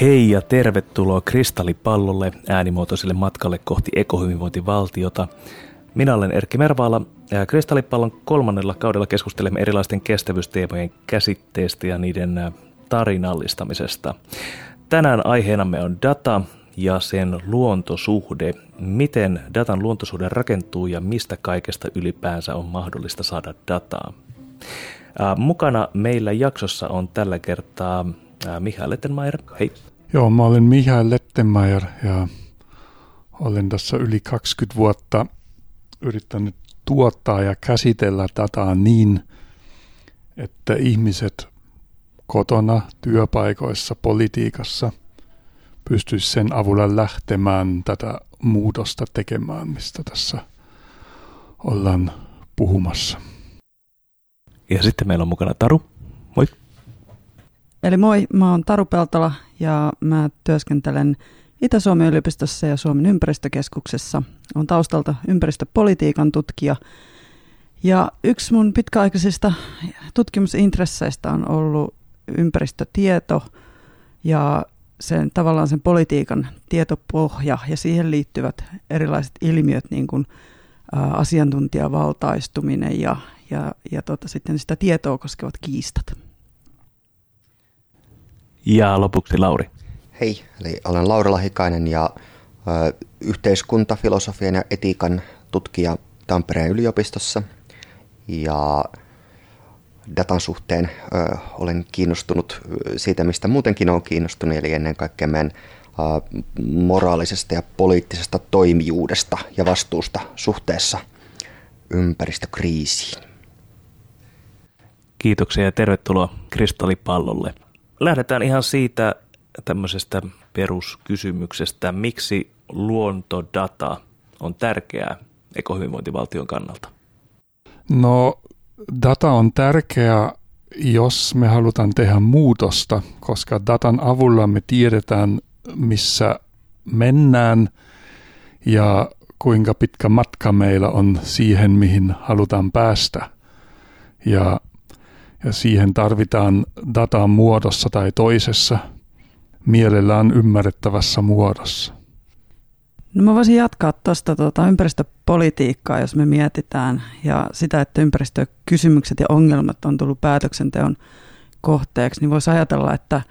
Hei ja tervetuloa Kristallipallolle äänimuotoiselle matkalle kohti ekohyvinvointivaltiota. Minä olen Erkki Mervaala ja Kristallipallon kolmannella kaudella keskustelemme erilaisten kestävyysteemojen käsitteestä ja niiden tarinallistamisesta. Tänään aiheenamme on data ja sen luontosuhde. Miten datan luontosuhde rakentuu ja mistä kaikesta ylipäänsä on mahdollista saada dataa. Mukana meillä jaksossa on tällä kertaa Mihail Lettenmeier. Hei. Joo, mä olen Mihail Lettenmeier ja olen tässä yli 20 vuotta yrittänyt tuottaa ja käsitellä dataa niin, että ihmiset kotona, työpaikoissa, politiikassa pystyisi sen avulla lähtemään tätä muutosta tekemään, mistä tässä ollaan puhumassa. Ja sitten meillä on mukana Taru. Moi. Eli moi, mä oon Taru Peltola ja mä työskentelen Itä-Suomen yliopistossa ja Suomen ympäristökeskuksessa. On taustalta ympäristöpolitiikan tutkija. Ja yksi mun pitkäaikaisista tutkimusintresseistä on ollut ympäristötieto ja sen, tavallaan sen politiikan tietopohja ja siihen liittyvät erilaiset ilmiöt, niin kuin asiantuntijavaltaistuminen ja, ja, ja tota, sitten sitä tietoa koskevat kiistat. Ja lopuksi Lauri. Hei, eli olen Lauri Lahikainen ja ö, yhteiskuntafilosofian ja etiikan tutkija Tampereen yliopistossa. Ja datan suhteen ö, olen kiinnostunut siitä, mistä muutenkin olen kiinnostunut, eli ennen kaikkea meidän ö, moraalisesta ja poliittisesta toimijuudesta ja vastuusta suhteessa ympäristökriisiin. Kiitoksia ja tervetuloa Kristallipallolle. Lähdetään ihan siitä tämmöisestä peruskysymyksestä, miksi luontodata on tärkeää ekohyvinvointivaltion kannalta? No data on tärkeää, jos me halutaan tehdä muutosta, koska datan avulla me tiedetään, missä mennään ja kuinka pitkä matka meillä on siihen, mihin halutaan päästä. Ja, ja siihen tarvitaan datan muodossa tai toisessa, mielellään ymmärrettävässä muodossa. No mä voisin jatkaa tuosta tuota ympäristöpolitiikkaa, jos me mietitään, ja sitä, että ympäristökysymykset ja ongelmat on tullut päätöksenteon kohteeksi, niin voisi ajatella, että,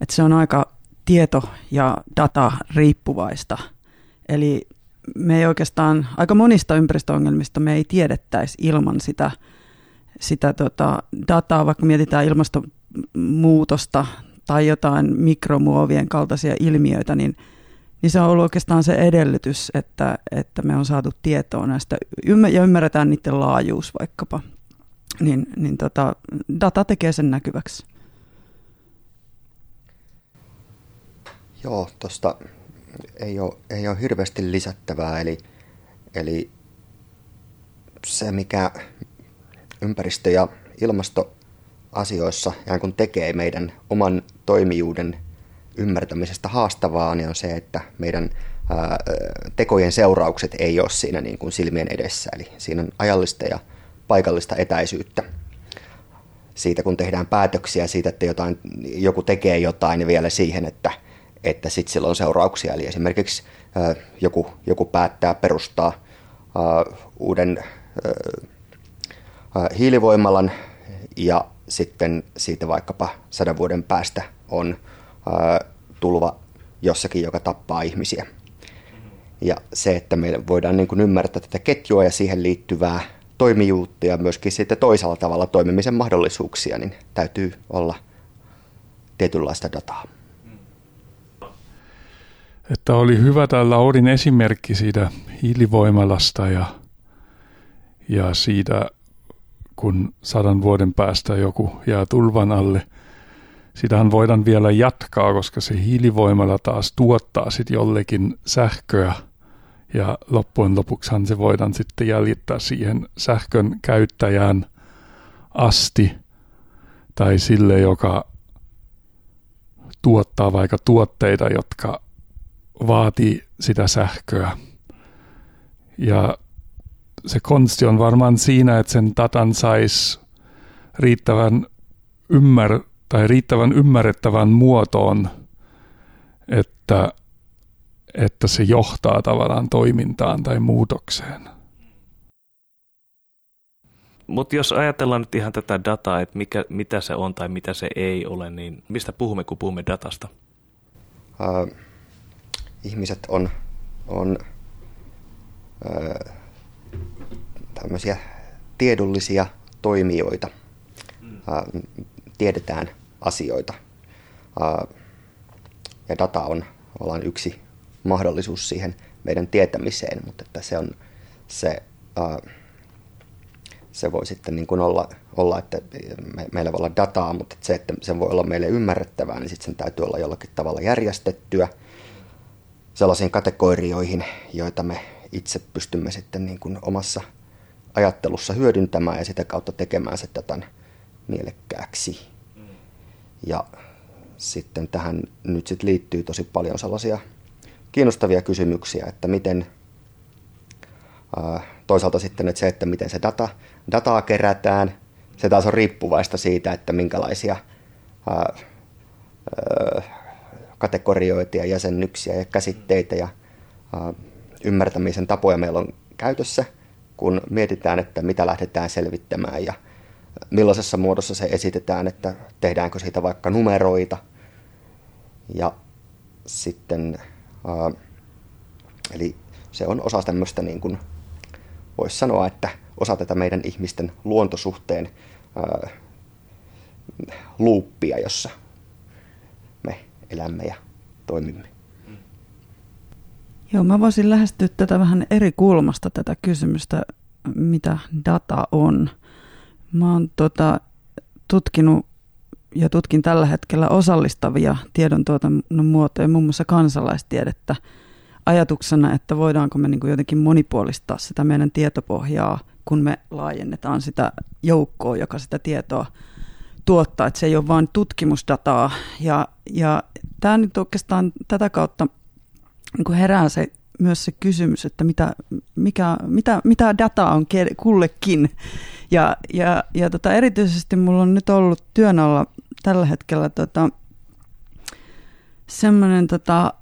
että se on aika tieto- ja data riippuvaista. Eli me ei oikeastaan, aika monista ympäristöongelmista me ei tiedettäisi ilman sitä, sitä tota dataa, vaikka mietitään ilmastonmuutosta tai jotain mikromuovien kaltaisia ilmiöitä, niin, niin se on ollut oikeastaan se edellytys, että, että me on saatu tietoa näistä ja ymmärretään niiden laajuus vaikkapa. Niin, niin tota, data tekee sen näkyväksi. Joo, tuosta ei ole, ei ole hirveästi lisättävää, eli, eli se mikä ympäristö- ja ilmastoasioissa kun tekee meidän oman toimijuuden ymmärtämisestä haastavaa, niin on se, että meidän tekojen seuraukset ei ole siinä niin kuin silmien edessä, eli siinä on ajallista ja paikallista etäisyyttä siitä, kun tehdään päätöksiä siitä, että jotain, joku tekee jotain ja vielä siihen, että – että sitten sillä on seurauksia. Eli esimerkiksi joku, joku päättää perustaa uuden hiilivoimalan ja sitten siitä vaikkapa sadan vuoden päästä on tulva jossakin, joka tappaa ihmisiä. Ja se, että me voidaan niin kuin ymmärtää tätä ketjua ja siihen liittyvää toimijuutta ja myöskin sitten toisella tavalla toimimisen mahdollisuuksia, niin täytyy olla tietynlaista dataa että oli hyvä tämä Laurin esimerkki siitä hiilivoimalasta ja, ja siitä, kun sadan vuoden päästä joku jää tulvan alle. Sitähän voidaan vielä jatkaa, koska se hiilivoimala taas tuottaa sitten jollekin sähköä ja loppujen lopuksihan se voidaan sitten jäljittää siihen sähkön käyttäjään asti tai sille, joka tuottaa vaikka tuotteita, jotka vaatii sitä sähköä. Ja se konsti on varmaan siinä, että sen datan saisi riittävän, ymmär, tai riittävän ymmärrettävän muotoon, että, että se johtaa tavallaan toimintaan tai muutokseen. Mutta jos ajatellaan nyt ihan tätä dataa, että mikä, mitä se on tai mitä se ei ole, niin mistä puhumme, kun puhumme datasta? Uh, ihmiset on, on uh, tämmöisiä tiedollisia toimijoita. Uh, tiedetään asioita. Ja data on ollaan yksi mahdollisuus siihen meidän tietämiseen, mutta että se on se... Se voi sitten niin kuin olla, olla, että me, meillä voi olla dataa, mutta että se, että se voi olla meille ymmärrettävää, niin sitten sen täytyy olla jollakin tavalla järjestettyä sellaisiin kategorioihin, joita me itse pystymme sitten niin kuin omassa ajattelussa hyödyntämään ja sitä kautta tekemään se datan mielekkääksi. Ja sitten tähän nyt sitten liittyy tosi paljon sellaisia kiinnostavia kysymyksiä, että miten toisaalta sitten että se, että miten se data, dataa kerätään, se taas on riippuvaista siitä, että minkälaisia ää, ää, kategorioita ja jäsennyksiä ja käsitteitä ja ää, ymmärtämisen tapoja meillä on käytössä, kun mietitään, että mitä lähdetään selvittämään ja millaisessa muodossa se esitetään, että tehdäänkö siitä vaikka numeroita. Ja sitten, eli se on osa tämmöistä niin kuin voisi sanoa, että osa tätä meidän ihmisten luontosuhteen luuppia, jossa me elämme ja toimimme. Joo, mä voisin lähestyä tätä vähän eri kulmasta tätä kysymystä, mitä data on. Mä oon tota, tutkinut ja tutkin tällä hetkellä osallistavia tiedontuotannon muotoja, muun muassa kansalaistiedettä – ajatuksena, että voidaanko me niin jotenkin monipuolistaa sitä meidän tietopohjaa, kun me laajennetaan sitä joukkoa, joka sitä tietoa tuottaa, että se ei ole vain tutkimusdataa. Ja, ja tämä nyt oikeastaan tätä kautta niin kuin herää se, myös se kysymys, että mitä, mikä, mitä, mitä dataa on kullekin. Ja, ja, ja tota, erityisesti mulla on nyt ollut työn alla tällä hetkellä tota, semmoinen tota,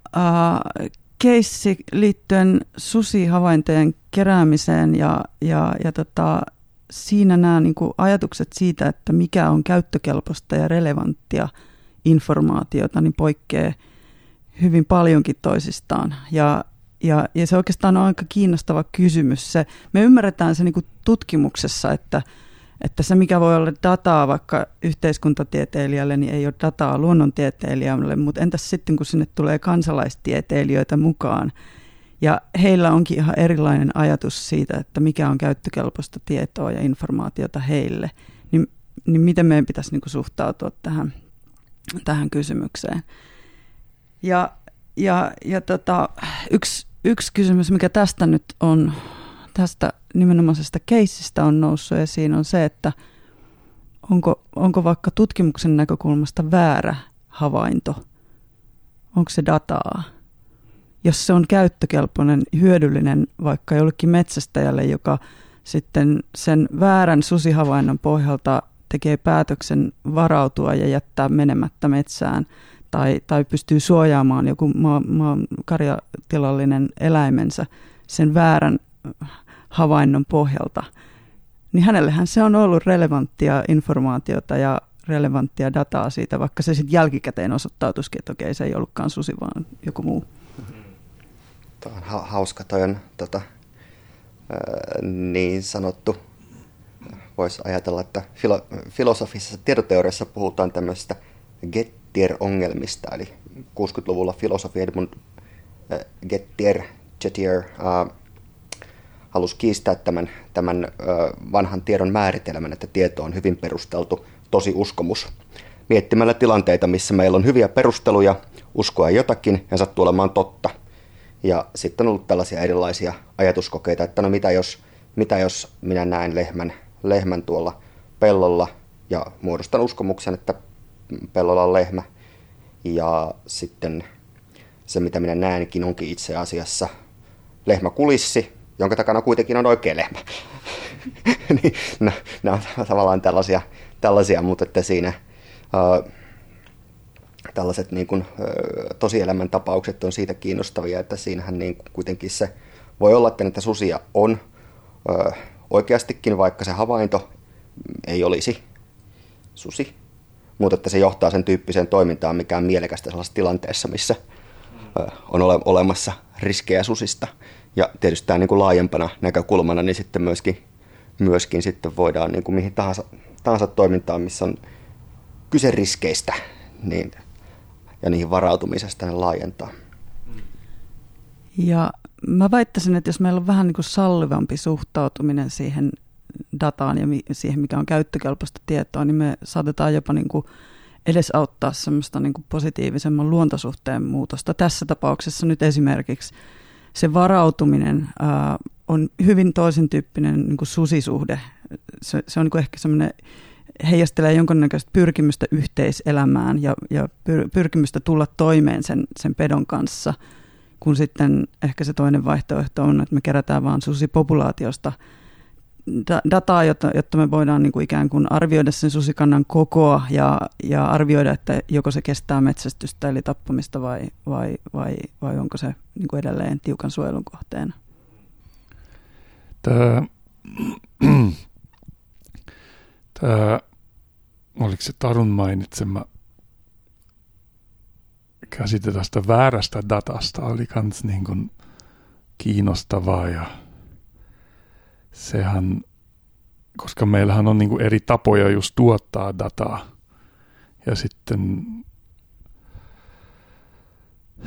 keissi liittyen susihavaintojen keräämiseen ja, ja, ja tota, siinä nämä niin kuin ajatukset siitä, että mikä on käyttökelpoista ja relevanttia informaatiota, niin poikkeaa hyvin paljonkin toisistaan. Ja, ja, ja se oikeastaan on aika kiinnostava kysymys. Se, me ymmärretään se niin kuin tutkimuksessa, että – että se, mikä voi olla dataa vaikka yhteiskuntatieteilijälle, niin ei ole dataa luonnontieteilijälle, mutta entäs sitten, kun sinne tulee kansalaistieteilijöitä mukaan, ja heillä onkin ihan erilainen ajatus siitä, että mikä on käyttökelpoista tietoa ja informaatiota heille, niin, niin miten meidän pitäisi niin suhtautua tähän, tähän kysymykseen. Ja, ja, ja tota, yksi, yksi kysymys, mikä tästä nyt on tästä nimenomaisesta keissistä on noussut esiin, on se, että onko, onko vaikka tutkimuksen näkökulmasta väärä havainto, onko se dataa. Jos se on käyttökelpoinen, hyödyllinen vaikka jollekin metsästäjälle, joka sitten sen väärän susihavainnon pohjalta tekee päätöksen varautua ja jättää menemättä metsään, tai, tai pystyy suojaamaan joku maa, maa, karjatilallinen eläimensä sen väärän havainnon pohjalta, niin hänellehän se on ollut relevanttia informaatiota ja relevanttia dataa siitä, vaikka se sitten jälkikäteen osoittautuisikin, että okei, se ei ollutkaan susi, vaan joku muu. Tuo on ha- hauska, toi on tota, niin sanottu, voisi ajatella, että filo- filosofisessa tiedoteoriassa puhutaan tämmöistä Gettier-ongelmista, eli 60-luvulla filosofi Edmund Gettier, Gettier uh, halusi kiistää tämän, tämän vanhan tiedon määritelmän, että tieto on hyvin perusteltu tosi uskomus. Miettimällä tilanteita, missä meillä on hyviä perusteluja uskoa jotakin ja sattuu olemaan totta. Ja sitten on ollut tällaisia erilaisia ajatuskokeita, että no mitä jos, mitä jos minä näen lehmän, lehmän tuolla pellolla ja muodostan uskomuksen, että pellolla on lehmä. Ja sitten se, mitä minä näenkin, onkin itse asiassa lehmäkulissi, jonka takana kuitenkin on oikea lehmä. niin, no, nämä on tavallaan tällaisia, tällaisia mutta että siinä uh, tällaiset niin kuin, tosielämän tapaukset on siitä kiinnostavia, että siinähän niin kuin kuitenkin se voi olla, että niitä susia on oikeastikin, vaikka se havainto ei olisi susi, mutta että se johtaa sen tyyppiseen toimintaan, mikä on mielekästä sellaisessa tilanteessa, missä on ole, olemassa riskejä susista. Ja tietysti tämä niin kuin laajempana näkökulmana, niin sitten myöskin, myöskin sitten voidaan niin kuin mihin tahansa, tahansa toimintaan, missä on kyse riskeistä niin, ja niihin varautumisesta ne laajentaa. Ja mä väittäisin, että jos meillä on vähän niin kuin sallivampi suhtautuminen siihen dataan ja siihen, mikä on käyttökelpoista tietoa, niin me saatetaan jopa niin kuin edesauttaa semmoista niin kuin positiivisemman luontosuhteen muutosta. Tässä tapauksessa nyt esimerkiksi se varautuminen ää, on hyvin toisen tyyppinen niin kuin susisuhde. Se, se on niin kuin ehkä semmoinen, heijastelee jonkinnäköistä pyrkimystä yhteiselämään ja, ja pyr, pyrkimystä tulla toimeen sen, sen pedon kanssa, kun sitten ehkä se toinen vaihtoehto on, että me kerätään vaan susipopulaatiosta – dataa, jotta, jotta me voidaan niin kuin ikään kuin arvioida sen susikannan kokoa ja, ja arvioida, että joko se kestää metsästystä eli tappamista vai, vai, vai, vai onko se niin kuin edelleen tiukan suojelun kohteena. Tämä, tämä, oliko se Tarun mainitsema käsite tästä väärästä datasta oli myös niin kuin kiinnostavaa ja sehän, koska meillähän on niin kuin eri tapoja just tuottaa dataa. Ja sitten,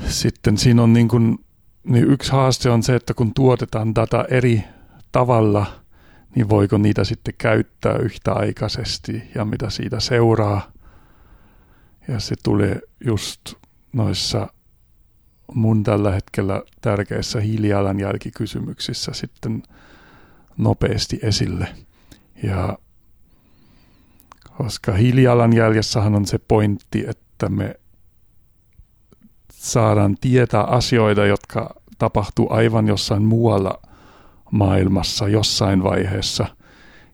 sitten siinä on niin kuin, niin yksi haaste on se, että kun tuotetaan data eri tavalla, niin voiko niitä sitten käyttää yhtäaikaisesti ja mitä siitä seuraa. Ja se tulee just noissa mun tällä hetkellä tärkeissä hiilijalanjälkikysymyksissä sitten – nopeasti esille. Ja koska hiilijalanjäljessähän on se pointti, että me saadaan tietää asioita, jotka tapahtuu aivan jossain muualla maailmassa jossain vaiheessa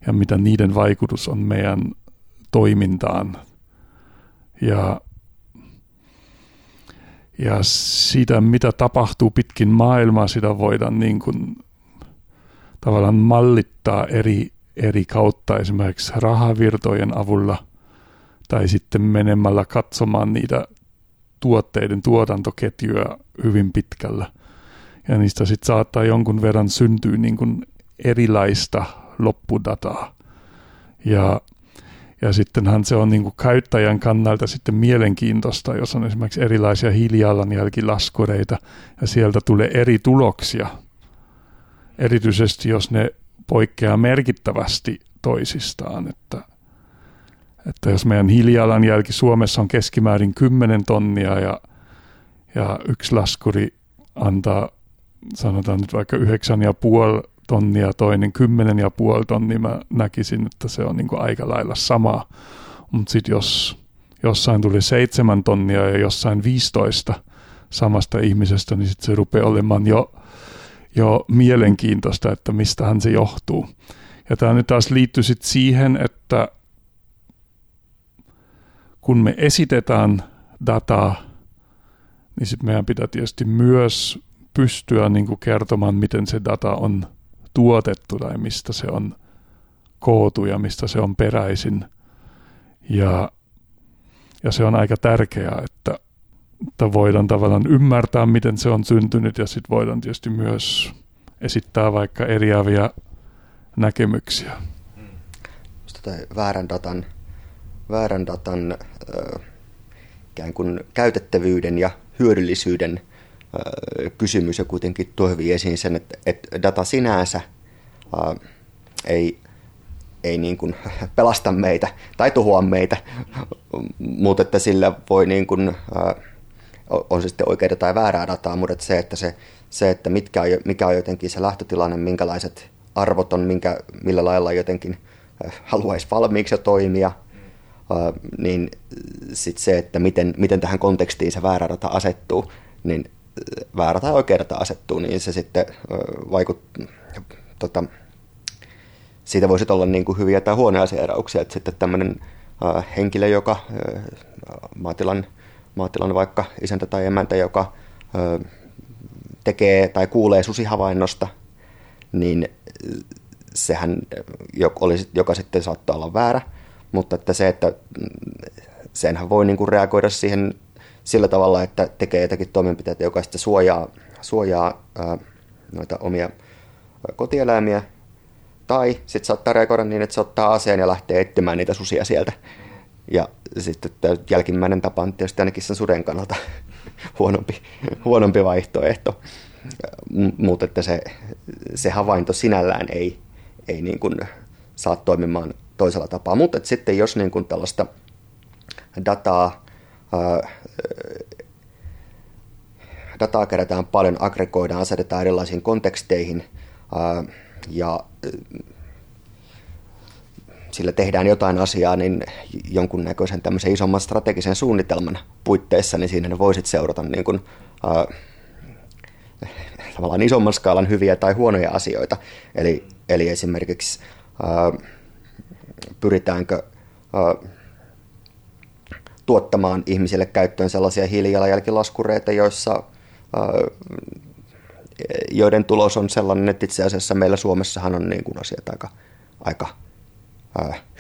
ja mitä niiden vaikutus on meidän toimintaan. Ja, ja sitä, mitä tapahtuu pitkin maailmaa, sitä voidaan niin kuin tavallaan mallittaa eri, eri kautta esimerkiksi rahavirtojen avulla tai sitten menemällä katsomaan niitä tuotteiden tuotantoketjuja hyvin pitkällä. Ja niistä sitten saattaa jonkun verran syntyä niin kuin erilaista loppudataa. Ja, ja sittenhän se on niin kuin käyttäjän kannalta sitten mielenkiintoista, jos on esimerkiksi erilaisia hiilijalanjälkilaskureita ja sieltä tulee eri tuloksia – erityisesti jos ne poikkeaa merkittävästi toisistaan. Että, että jos meidän hiilijalanjälki Suomessa on keskimäärin 10 tonnia ja, ja yksi laskuri antaa sanotaan nyt vaikka 9,5 tonnia, toinen 10,5 tonnia, mä näkisin, että se on niin kuin aika lailla sama. Mutta sitten jos jossain tuli 7 tonnia ja jossain 15 samasta ihmisestä, niin sitten se rupeaa olemaan jo jo mielenkiintoista, että mistähän se johtuu. Ja tämä nyt taas liittyy sitten siihen, että kun me esitetään dataa, niin sitten meidän pitää tietysti myös pystyä niin kuin kertomaan, miten se data on tuotettu tai mistä se on kootu ja mistä se on peräisin. Ja, ja se on aika tärkeää, että että voidaan tavallaan ymmärtää, miten se on syntynyt ja sitten voidaan tietysti myös esittää vaikka eriäviä näkemyksiä. Tätä väärän datan, väärän datan äh, ikään kuin käytettävyyden ja hyödyllisyyden äh, kysymys ja kuitenkin tuo hyvin esiin sen, että, että data sinänsä äh, ei, ei niin kuin pelasta meitä tai tuhoa meitä, mutta että sillä voi niin kuin, äh, on se sitten oikeaa tai väärää dataa, mutta että se, että, se, se, että mitkä on, mikä on jotenkin se lähtötilanne, minkälaiset arvot on, minkä, millä lailla jotenkin äh, haluaisi valmiiksi jo toimia, äh, niin sitten se, että miten, miten tähän kontekstiin se väärä data asettuu, niin äh, väärä tai oikea data asettuu, niin se sitten vaikuttaa, tota, siitä voisi olla niin kuin hyviä tai huonoja seurauksia, että sitten tämmöinen henkilö, joka maatilan maatilan vaikka isäntä tai emäntä, joka tekee tai kuulee susihavainnosta, niin sehän olisi, joka sitten saattaa olla väärä, mutta että se, että senhän voi niin kuin reagoida siihen sillä tavalla, että tekee jotakin toimenpiteitä, joka sitten suojaa, suojaa noita omia kotieläimiä, tai sitten saattaa reagoida niin, että se ottaa aseen ja lähtee etsimään niitä susia sieltä. Ja sitten jälkimmäinen tapa on tietysti ainakin sen suden kannalta huonompi, huonompi vaihtoehto. Mutta että se, se havainto sinällään ei, ei niin kuin saa toimimaan toisella tapaa. Mutta sitten jos niin kuin tällaista dataa, ää, dataa kerätään paljon, aggregoidaan, asetetaan erilaisiin konteksteihin ää, ja sillä tehdään jotain asiaa, niin jonkunnäköisen tämmöisen isomman strategisen suunnitelman puitteissa, niin siinä ne voisit seurata niin kuin, äh, tavallaan isomman skaalan hyviä tai huonoja asioita. Eli, eli esimerkiksi äh, pyritäänkö äh, tuottamaan ihmisille käyttöön sellaisia hiilijalanjälkilaskureita, joissa äh, joiden tulos on sellainen, että itse asiassa meillä Suomessahan on niin kuin asiat aika, aika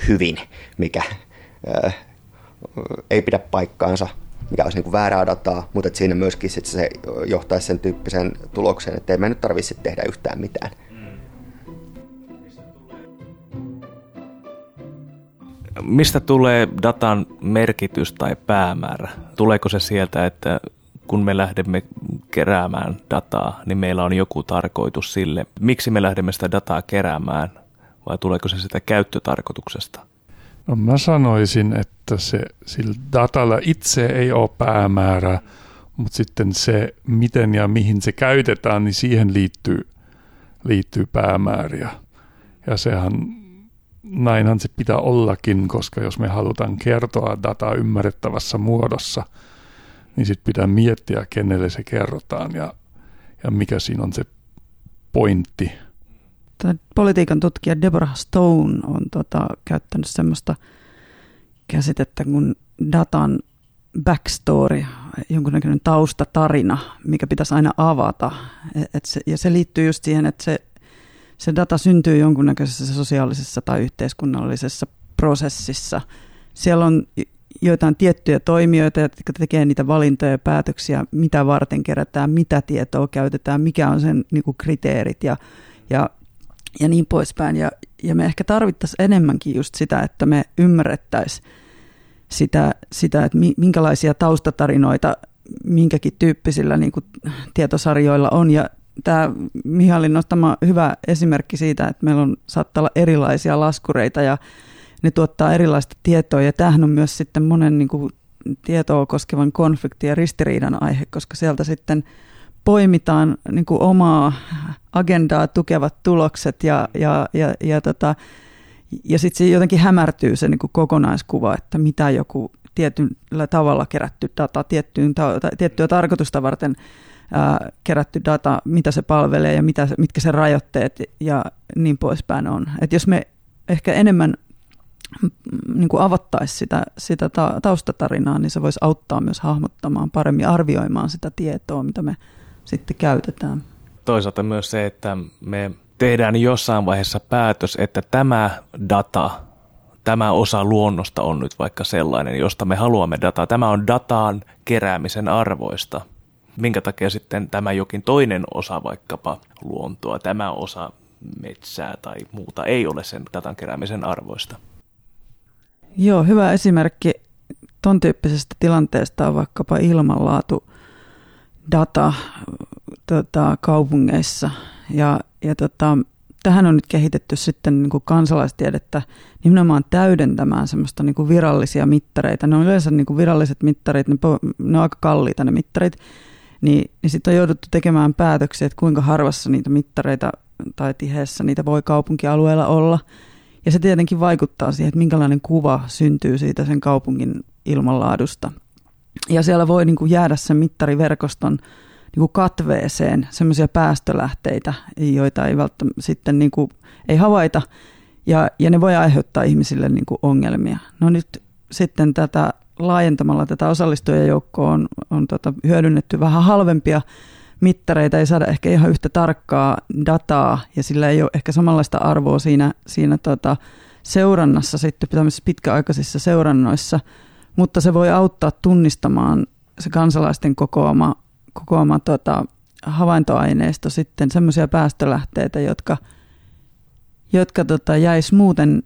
hyvin, mikä äh, ei pidä paikkaansa, mikä olisi niin väärää dataa, mutta että siinä myöskin sit se johtaisi sen tyyppiseen tulokseen, että ei me nyt tarvitse tehdä yhtään mitään. Mistä tulee datan merkitys tai päämäärä? Tuleeko se sieltä, että kun me lähdemme keräämään dataa, niin meillä on joku tarkoitus sille, miksi me lähdemme sitä dataa keräämään, vai tuleeko se sitä käyttötarkoituksesta? No mä sanoisin, että se sillä datalla itse ei ole päämäärä, mutta sitten se, miten ja mihin se käytetään, niin siihen liittyy, liittyy päämääriä. Ja sehän, näinhän se pitää ollakin, koska jos me halutaan kertoa dataa ymmärrettävässä muodossa – niin sitten pitää miettiä, kenelle se kerrotaan ja, ja mikä siinä on se pointti. Politiikan tutkija Deborah Stone on tota, käyttänyt semmoista käsitettä kuin datan backstory, jonkunnäköinen taustatarina, mikä pitäisi aina avata. Et se, ja se liittyy just siihen, että se, se data syntyy jonkunnäköisessä sosiaalisessa tai yhteiskunnallisessa prosessissa. Siellä on joitain tiettyjä toimijoita, jotka tekee niitä valintoja ja päätöksiä, mitä varten kerätään, mitä tietoa käytetään, mikä on sen niin kuin kriteerit ja, ja, ja niin poispäin. Ja, ja me ehkä tarvittaisiin enemmänkin just sitä, että me ymmärrettäisiin sitä, sitä, että minkälaisia taustatarinoita minkäkin tyyppisillä niin kuin tietosarjoilla on. Ja tämä Mihalin nostama hyvä esimerkki siitä, että meillä on saattaa olla erilaisia laskureita ja ne tuottaa erilaista tietoa ja tämähän on myös sitten monen niin kuin, tietoa koskevan konfliktin ja ristiriidan aihe, koska sieltä sitten poimitaan niin kuin omaa agendaa tukevat tulokset ja, ja, ja, ja, tota, ja sitten se jotenkin hämärtyy se niin kuin kokonaiskuva, että mitä joku tietyllä tavalla kerätty data, tiettyyn, ta, tiettyä tarkoitusta varten ää, kerätty data, mitä se palvelee ja mitä, mitkä se rajoitteet ja niin poispäin on. Et jos me ehkä enemmän niin kuin avattaisi sitä, sitä taustatarinaa, niin se voisi auttaa myös hahmottamaan paremmin, arvioimaan sitä tietoa, mitä me sitten käytetään. Toisaalta myös se, että me tehdään jossain vaiheessa päätös, että tämä data, tämä osa luonnosta on nyt vaikka sellainen, josta me haluamme dataa. Tämä on dataan keräämisen arvoista. Minkä takia sitten tämä jokin toinen osa vaikkapa luontoa, tämä osa metsää tai muuta ei ole sen datan keräämisen arvoista? Joo, hyvä esimerkki ton tyyppisestä tilanteesta on vaikkapa ilmanlaatu data tota, kaupungeissa. Ja, ja tota, tähän on nyt kehitetty sitten niin kuin kansalaistiedettä nimenomaan täydentämään semmoista niin kuin virallisia mittareita. Ne on yleensä niin kuin viralliset mittarit, ne, ne on aika kalliita ne mittarit. Niin, niin sitten on jouduttu tekemään päätöksiä, että kuinka harvassa niitä mittareita tai tiheessä niitä voi kaupunkialueella olla – ja se tietenkin vaikuttaa siihen, että minkälainen kuva syntyy siitä sen kaupungin ilmanlaadusta. Ja siellä voi niin kuin jäädä sen mittariverkoston niin kuin katveeseen semmoisia päästölähteitä, joita ei välttämättä sitten niin kuin, ei havaita, ja, ja ne voi aiheuttaa ihmisille niin kuin ongelmia. No nyt sitten tätä laajentamalla tätä osallistujajoukkoa on, on tota, hyödynnetty vähän halvempia mittareita, ei saada ehkä ihan yhtä tarkkaa dataa ja sillä ei ole ehkä samanlaista arvoa siinä, siinä tota, seurannassa sitten pitkäaikaisissa seurannoissa, mutta se voi auttaa tunnistamaan se kansalaisten kokoama, kokoama tota, havaintoaineisto sitten semmoisia päästölähteitä, jotka, jotka tota, jäisi muuten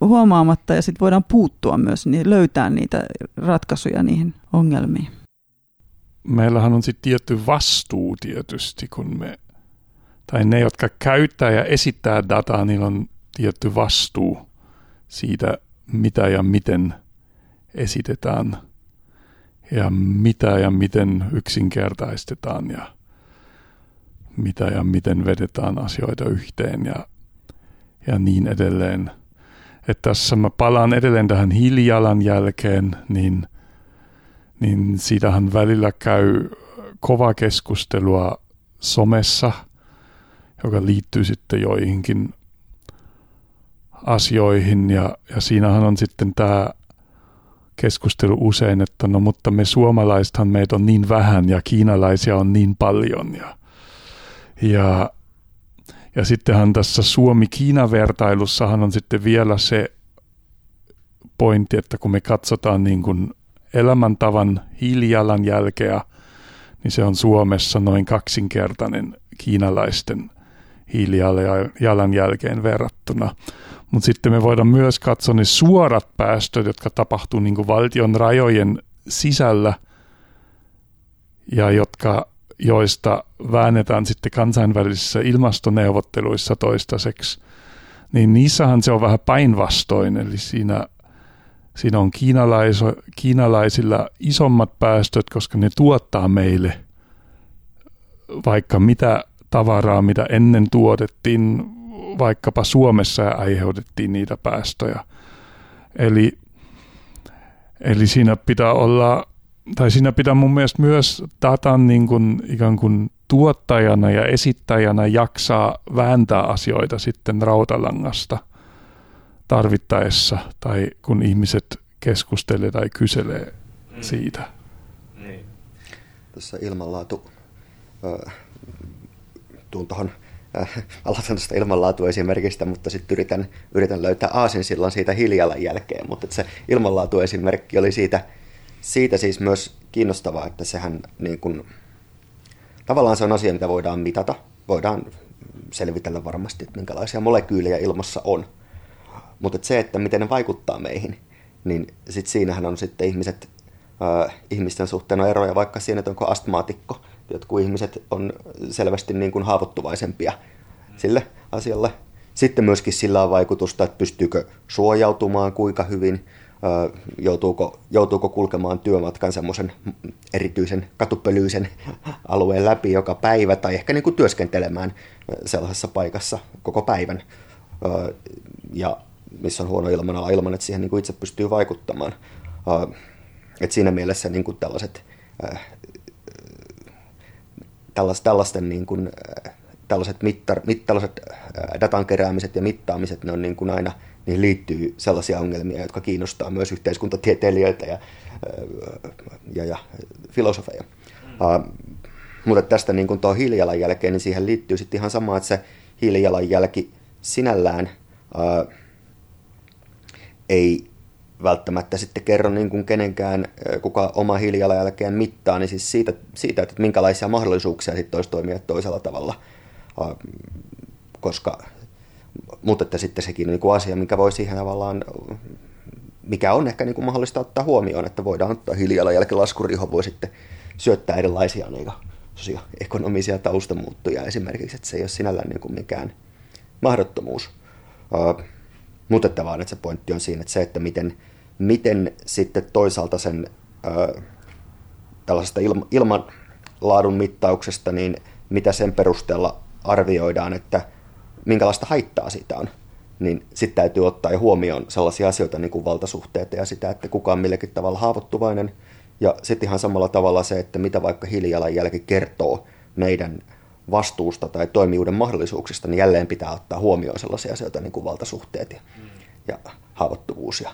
huomaamatta ja sitten voidaan puuttua myös, niin löytää niitä ratkaisuja niihin ongelmiin. Meillähän on sitten tietty vastuu tietysti, kun me, tai ne, jotka käyttää ja esittää dataa, niin on tietty vastuu siitä, mitä ja miten esitetään ja mitä ja miten yksinkertaistetaan ja mitä ja miten vedetään asioita yhteen ja, ja niin edelleen. Että tässä mä palaan edelleen tähän hiilijalanjälkeen, niin, niin siitähän välillä käy kova keskustelua somessa, joka liittyy sitten joihinkin asioihin ja, ja siinähän on sitten tämä keskustelu usein, että no mutta me suomalaisethan meitä on niin vähän ja kiinalaisia on niin paljon ja, ja, ja sittenhän tässä Suomi-Kiina-vertailussahan on sitten vielä se pointti, että kun me katsotaan niin kuin elämäntavan hiilijalanjälkeä, niin se on Suomessa noin kaksinkertainen kiinalaisten hiilijalanjälkeen verrattuna. Mutta sitten me voidaan myös katsoa ne suorat päästöt, jotka tapahtuu niin kuin valtion rajojen sisällä ja jotka, joista väännetään sitten kansainvälisissä ilmastoneuvotteluissa toistaiseksi, niin niissähän se on vähän päinvastoin. Eli siinä, siinä on kiinalaiso, kiinalaisilla isommat päästöt, koska ne tuottaa meille vaikka mitä tavaraa, mitä ennen tuotettiin vaikkapa Suomessa ja aiheutettiin niitä päästöjä. Eli, eli siinä pitää olla, tai siinä pitää mun mielestä myös datan niin kuin, ikään kuin tuottajana ja esittäjänä jaksaa vääntää asioita sitten rautalangasta tarvittaessa tai kun ihmiset keskustelee tai kyselee mm. siitä. Niin. Tässä ilmanlaatu, äh, tuun tuohon äh, aloitan tästä ilmanlaatuesimerkistä, mutta sitten yritän, yritän löytää aasin silloin siitä hiilijalanjälkeen. Mutta se ilmanlaatuesimerkki oli siitä, siitä siis myös kiinnostavaa, että sehän niin kun, tavallaan se on asia, mitä voidaan mitata. Voidaan selvitellä varmasti, että minkälaisia molekyylejä ilmassa on. Mutta se, että miten ne vaikuttaa meihin, niin sit siinähän on sitten ihmiset, äh, ihmisten suhteen on eroja vaikka siinä, että onko astmaatikko – jotkut ihmiset on selvästi niin kuin haavoittuvaisempia sille asialle. Sitten myöskin sillä on vaikutusta, että pystyykö suojautumaan kuinka hyvin, joutuuko, joutuuko kulkemaan työmatkan semmoisen erityisen katupölyisen alueen läpi joka päivä tai ehkä niin kuin työskentelemään sellaisessa paikassa koko päivän ja missä on huono ilmanala ilman, että siihen niin kuin itse pystyy vaikuttamaan. Et siinä mielessä niin kuin tällaiset tällaiset, tällaisten niin kuin, äh, tällaiset, mittar, mit, tällaiset äh, datan keräämiset ja mittaamiset, ne on niin kuin aina, niin liittyy sellaisia ongelmia, jotka kiinnostaa myös yhteiskuntatieteilijöitä ja, äh, ja, ja filosofeja. Mm. Uh, mutta tästä niin kuin tuo hiilijalanjälkeen, niin siihen liittyy sitten ihan sama, että se hiilijalanjälki sinällään uh, ei välttämättä sitten kerro niin kuin kenenkään, kuka oma hiilijalanjälkeen mittaa, niin siis siitä, siitä, että minkälaisia mahdollisuuksia sitten olisi toimia toisella tavalla, koska, mutta että sitten sekin niin kuin asia, mikä voi siihen tavallaan, mikä on ehkä niin kuin mahdollista ottaa huomioon, että voidaan ottaa hiilijalanjälkilaskuri, johon voi sitten syöttää erilaisia niin ekonomisia taustamuuttuja esimerkiksi, että se ei ole sinällään niin kuin mikään mahdottomuus. Mutta että vaan, että se pointti on siinä, että se, että miten, miten sitten toisaalta sen ö, tällaisesta ilma, ilmanlaadun mittauksesta, niin mitä sen perusteella arvioidaan, että minkälaista haittaa siitä on, niin sitten täytyy ottaa jo huomioon sellaisia asioita niin kuin valtasuhteet ja sitä, että kuka on millekin tavalla haavoittuvainen. Ja sitten ihan samalla tavalla se, että mitä vaikka hiilijalanjälki kertoo meidän vastuusta tai toimijuuden mahdollisuuksista, niin jälleen pitää ottaa huomioon sellaisia asioita niin kuin valtasuhteet ja, mm. ja haavoittuvuus ja,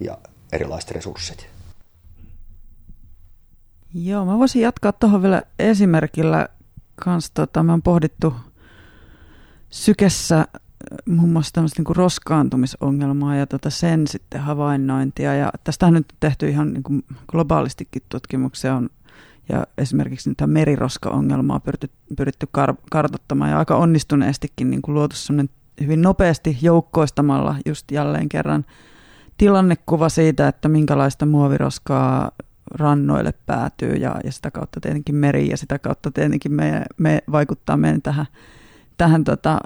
ja erilaiset resurssit. Joo, mä voisin jatkaa tuohon vielä esimerkillä kanssa. Tota, me on pohdittu sykessä muun muassa tämmöistä niin roskaantumisongelmaa ja tota sen sitten havainnointia. Ja tästä on nyt tehty ihan niin kuin globaalistikin tutkimuksia on, ja esimerkiksi niitä meriroska-ongelmaa pyritty, pyritty kar- kartoittamaan ja aika onnistuneestikin niin kuin luotu hyvin nopeasti joukkoistamalla just jälleen kerran tilannekuva siitä, että minkälaista muoviroskaa rannoille päätyy ja, ja sitä kautta tietenkin meri ja sitä kautta tietenkin me, me vaikuttaa meidän tähän tähän tota,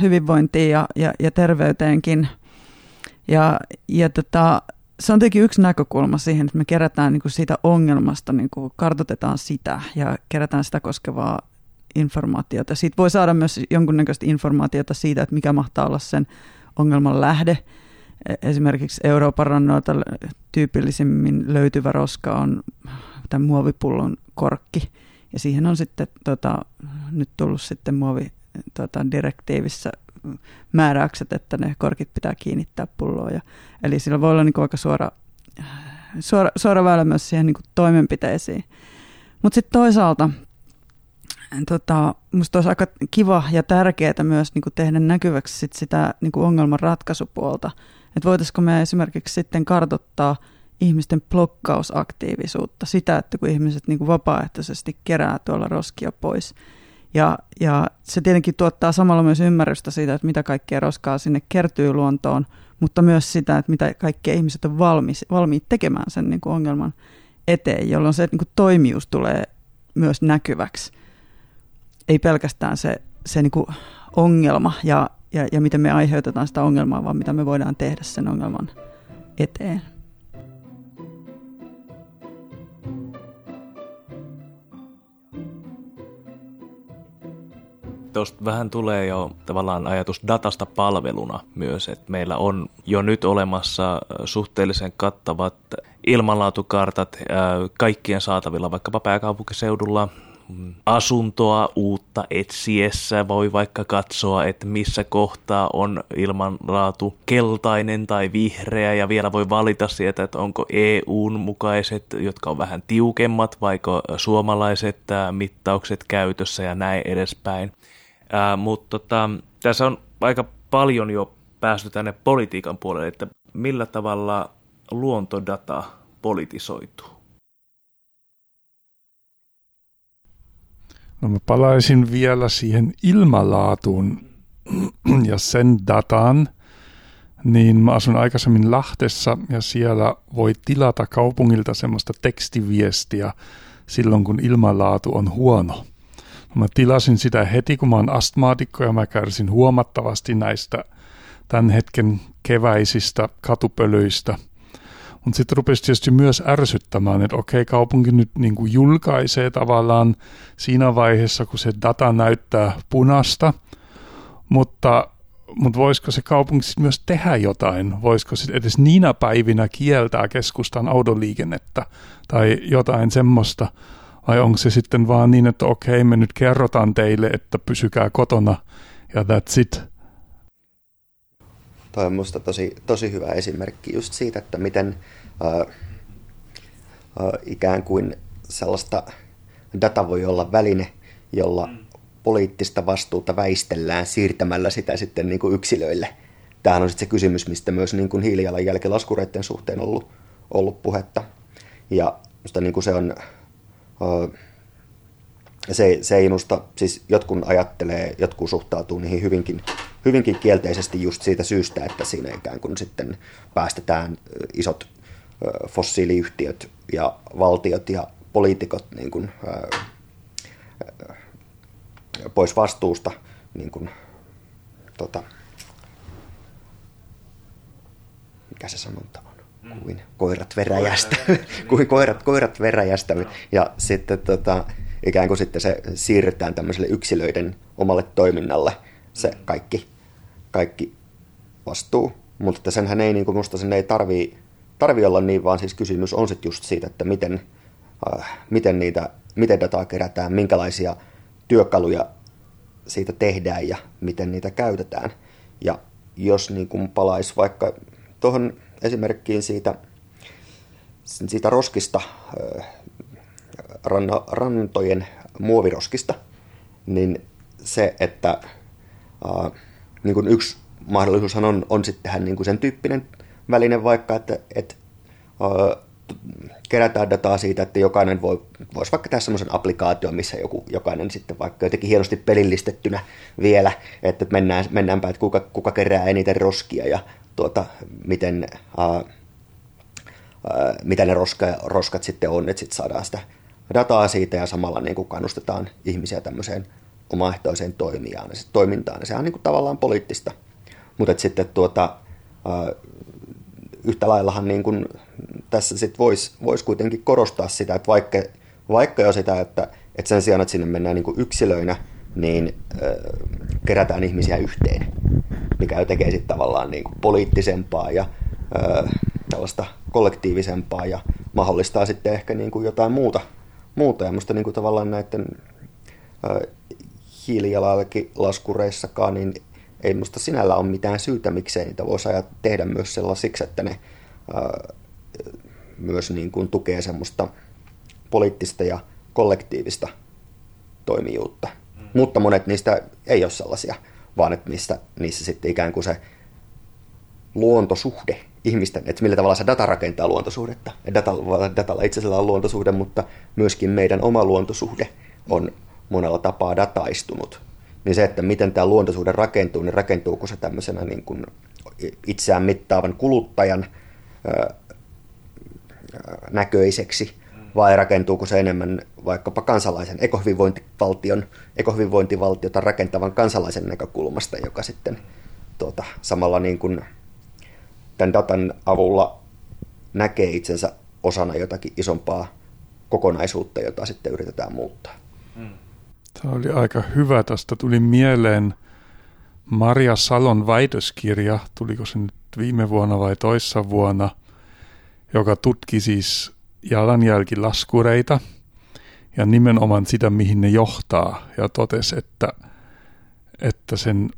hyvinvointiin ja, ja, ja terveyteenkin. Ja, ja tota, se on tietenkin yksi näkökulma siihen, että me kerätään niin kuin siitä ongelmasta, niin kuin kartoitetaan sitä ja kerätään sitä koskevaa informaatiota. Siitä voi saada myös jonkunnäköistä informaatiota siitä, että mikä mahtaa olla sen ongelman lähde. E, esimerkiksi Euroopan rannoilta tyypillisimmin löytyvä roska on tämän muovipullon korkki. Ja siihen on sitten tota, nyt tullut sitten muovi tota, direktiivissä määräykset, että ne korkit pitää kiinnittää pulloon. Ja, eli sillä voi olla niin kuin aika suora, suora, suora väylä myös siihen niin kuin toimenpiteisiin. Mutta sitten toisaalta tota, musta olisi aika kiva ja tärkeää myös niin kuin tehdä näkyväksi sit sitä niin kuin ongelman ratkaisupuolta. Että voitaisiko me esimerkiksi sitten kartottaa ihmisten blokkausaktiivisuutta, sitä, että kun ihmiset niin kuin vapaaehtoisesti kerää tuolla roskia pois – ja, ja se tietenkin tuottaa samalla myös ymmärrystä siitä, että mitä kaikkea roskaa sinne kertyy luontoon, mutta myös sitä, että mitä kaikkea ihmiset on valmis, valmiit tekemään sen niin kuin ongelman eteen, jolloin se niin kuin toimijuus tulee myös näkyväksi. Ei pelkästään se, se niin kuin ongelma ja, ja, ja miten me aiheutetaan sitä ongelmaa, vaan mitä me voidaan tehdä sen ongelman eteen. Tuosta vähän tulee jo tavallaan ajatus datasta palveluna myös, että meillä on jo nyt olemassa suhteellisen kattavat ilmanlaatukartat kaikkien saatavilla vaikkapa pääkaupunkiseudulla, asuntoa uutta etsiessä voi vaikka katsoa, että missä kohtaa on ilmanlaatu keltainen tai vihreä ja vielä voi valita sieltä, että onko EUn mukaiset, jotka on vähän tiukemmat, vaiko suomalaiset mittaukset käytössä ja näin edespäin. Ää, mutta tota, tässä on aika paljon jo päästy tänne politiikan puolelle, että millä tavalla luontodata politisoituu? No mä palaisin vielä siihen ilmalaatuun ja sen datan, niin mä asun aikaisemmin Lahtessa ja siellä voi tilata kaupungilta semmoista tekstiviestiä silloin, kun ilmanlaatu on huono. Mä tilasin sitä heti, kun mä oon astmaatikko ja mä kärsin huomattavasti näistä tämän hetken keväisistä katupölyistä. Mutta sitten rupesi tietysti myös ärsyttämään, että okei, kaupunki nyt niin kuin julkaisee tavallaan siinä vaiheessa, kun se data näyttää punasta, mutta, mutta voisiko se kaupunki sitten myös tehdä jotain? Voisiko sitten edes niinä päivinä kieltää keskustan autoliikennettä tai jotain semmoista, vai onko se sitten vaan niin, että okei, me nyt kerrotaan teille, että pysykää kotona ja that's it? Toi on musta tosi, tosi hyvä esimerkki just siitä, että miten äh, äh, ikään kuin sellaista data voi olla väline, jolla mm. poliittista vastuuta väistellään siirtämällä sitä sitten niin kuin yksilöille. Tämähän on sitten se kysymys, mistä myös niin kuin hiilijalanjälkilaskureiden suhteen on ollut, ollut puhetta. Ja musta niin kuin se on se, se ei musta, siis jotkut ajattelee, jotkut suhtautuu niihin hyvinkin, hyvinkin kielteisesti just siitä syystä, että siinä ikään kuin sitten päästetään isot fossiiliyhtiöt ja valtiot ja poliitikot niin kuin, pois vastuusta niin kuin, tota, mikä se sanonta on? Kuin koirat veräjästä, kuin koirat, koirat veräjästä. Ja sitten tota, ikään kuin sitten se siirretään tämmöiselle yksilöiden omalle toiminnalle se kaikki, kaikki vastuu. Mutta senhän ei, niin kuin musta sen ei tarvii, tarvii olla niin, vaan siis kysymys on sitten just siitä, että miten, äh, miten, niitä, miten dataa kerätään, minkälaisia työkaluja siitä tehdään ja miten niitä käytetään. Ja jos niin kuin palaisi vaikka tuohon esimerkkiin siitä, siitä roskista ranna, rantojen muoviroskista, niin se, että ää, niin kuin yksi mahdollisuushan on, on sitten tehdä niin kuin sen tyyppinen väline vaikka, että, että ää, kerätään dataa siitä, että jokainen voi, voisi vaikka tehdä semmoisen applikaation, missä joku, jokainen sitten vaikka jotenkin hienosti pelillistettynä vielä, että mennään, mennäänpä, että kuka, kuka kerää eniten roskia ja tuota, miten, ää, ää, mitä ne roska, roskat sitten on, että sitten saadaan sitä dataa siitä ja samalla niin kuin kannustetaan ihmisiä tämmöiseen omaehtoiseen toimijaan, toimintaan. Ja sehän on niin kuin tavallaan poliittista. Mutta sitten tuota, ää, yhtä laillahan niin kuin tässä sitten voisi vois kuitenkin korostaa sitä, että vaikka, vaikka jo sitä, että, että sen sijaan, että sinne mennään niin kuin yksilöinä, niin äh, kerätään ihmisiä yhteen, mikä jo tekee sitten tavallaan niin kuin poliittisempaa ja äh, tällaista kollektiivisempaa ja mahdollistaa sitten ehkä niin kuin jotain muuta. muuta. Ja musta niin kuin tavallaan näiden äh, hiilijalanjälkilaskureissakaan, niin ei musta sinällä ole mitään syytä, miksei niitä voisi tehdä myös sellaisiksi, että ne ää, myös niin kuin tukee semmoista poliittista ja kollektiivista toimijuutta. Mutta monet niistä ei ole sellaisia, vaan että missä, niissä sitten ikään kuin se luontosuhde ihmisten, että millä tavalla se data rakentaa luontosuhdetta. Data, datalla itsellä on luontosuhde, mutta myöskin meidän oma luontosuhde on monella tapaa dataistunut niin se, että miten tämä luontosuhde rakentuu, niin rakentuuko se tämmöisenä niin kuin itseään mittaavan kuluttajan näköiseksi, vai rakentuuko se enemmän vaikkapa kansalaisen ekohyvinvointivaltion, ekohyvinvointivaltiota rakentavan kansalaisen näkökulmasta, joka sitten tuota, samalla niin kuin tämän datan avulla näkee itsensä osana jotakin isompaa kokonaisuutta, jota sitten yritetään muuttaa. Hmm. Tämä oli aika hyvä. Tästä tuli mieleen Maria Salon väitöskirja, tuliko se nyt viime vuonna vai toissa vuonna, joka tutki siis jalanjälkilaskureita ja nimenomaan sitä, mihin ne johtaa. Ja totesi, että, että sen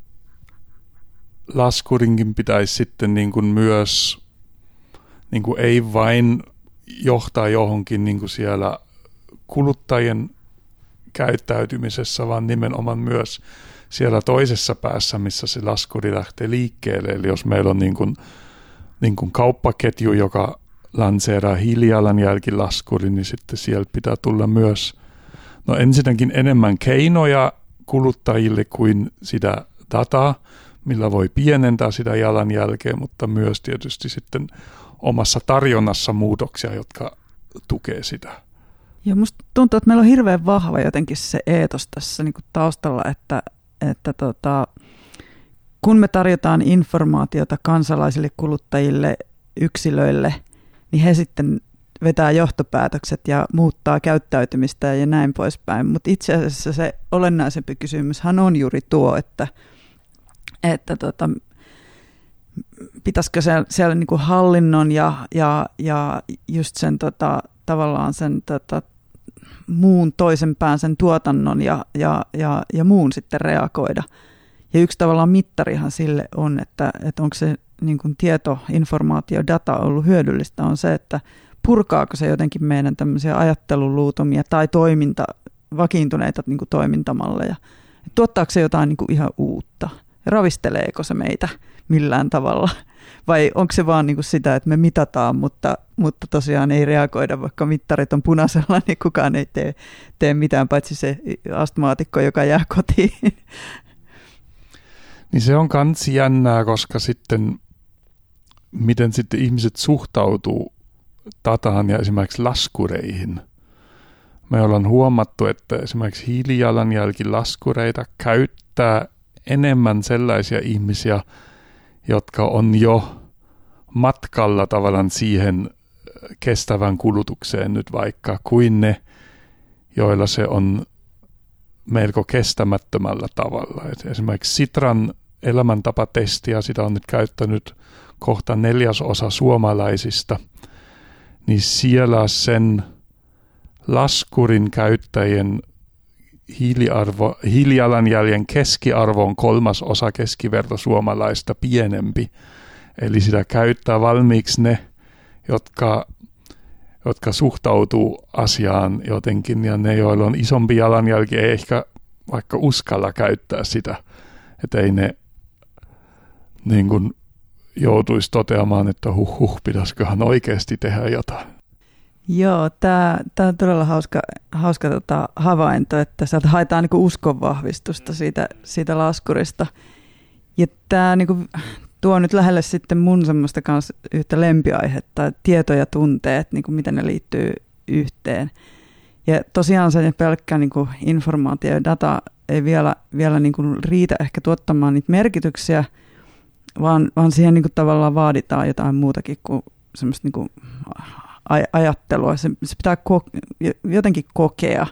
laskurinkin pitäisi sitten niin kuin myös niin kuin ei vain johtaa johonkin niin kuin siellä kuluttajien käyttäytymisessä, vaan nimenomaan myös siellä toisessa päässä, missä se laskuri lähtee liikkeelle. Eli jos meillä on niin kuin, niin kuin kauppaketju, joka lanseeraa hiilijalanjälkilaskuri, niin sitten sieltä pitää tulla myös no ensinnäkin enemmän keinoja kuluttajille kuin sitä dataa, millä voi pienentää sitä jalanjälkeä, mutta myös tietysti sitten omassa tarjonnassa muutoksia, jotka tukee sitä. Ja musta tuntuu, että meillä on hirveän vahva jotenkin se eetos tässä niin kuin taustalla, että, että tota, kun me tarjotaan informaatiota kansalaisille, kuluttajille, yksilöille, niin he sitten vetää johtopäätökset ja muuttaa käyttäytymistä ja näin poispäin. Mutta itse asiassa se olennaisempi kysymyshän on juuri tuo, että, että tota, pitäisikö siellä, siellä niin kuin hallinnon ja, ja, ja just sen tota, tavallaan sen tota, muun toisen pään sen tuotannon ja, ja, ja, ja muun sitten reagoida. Ja yksi tavallaan mittarihan sille on, että, että onko se niin kuin tieto, informaatio, data ollut hyödyllistä, on se, että purkaako se jotenkin meidän tämmöisiä ajatteluluutumia tai toiminta, vakiintuneita niin kuin toimintamalleja. Tuottaako se jotain niin kuin ihan uutta? Ravisteleeko se meitä millään tavalla? Vai onko se vaan niin kuin sitä, että me mitataan, mutta, mutta tosiaan ei reagoida, vaikka mittarit on punaisella, niin kukaan ei tee, tee mitään, paitsi se astmaatikko, joka jää kotiin. Niin se on kans jännää, koska sitten miten sitten ihmiset suhtautuu dataan ja esimerkiksi laskureihin. Me ollaan huomattu, että esimerkiksi hiilijalanjälkilaskureita käyttää enemmän sellaisia ihmisiä, jotka on jo matkalla tavallaan siihen kestävän kulutukseen nyt vaikka, kuin ne, joilla se on melko kestämättömällä tavalla. Et esimerkiksi Sitran elämäntapatestiä, sitä on nyt käyttänyt kohta neljäsosa suomalaisista, niin siellä sen laskurin käyttäjien hiiliarvo, hiilijalanjäljen keskiarvo on kolmas osa keskiverto suomalaista pienempi. Eli sitä käyttää valmiiksi ne, jotka jotka suhtautuu asiaan jotenkin, ja ne, joilla on isompi jalanjälki, ei ehkä vaikka uskalla käyttää sitä, että ei ne niin kuin joutuisi toteamaan, että huh huh, pitäisiköhän oikeasti tehdä jotain. Joo, tämä on todella hauska, hauska tota, havainto, että sieltä haetaan niinku uskonvahvistusta siitä, siitä laskurista. Ja tämä niinku, tuo nyt lähelle sitten mun semmoista kanssa yhtä lempiaihetta, tieto ja tunteet, niinku, miten ne liittyy yhteen. Ja tosiaan se pelkkä niinku, informaatio ja data ei vielä, vielä niinku, riitä ehkä tuottamaan niitä merkityksiä, vaan, vaan siihen niinku, tavallaan vaaditaan jotain muutakin kuin semmoista niinku, ajattelua. Se, se pitää ko- jotenkin kokea.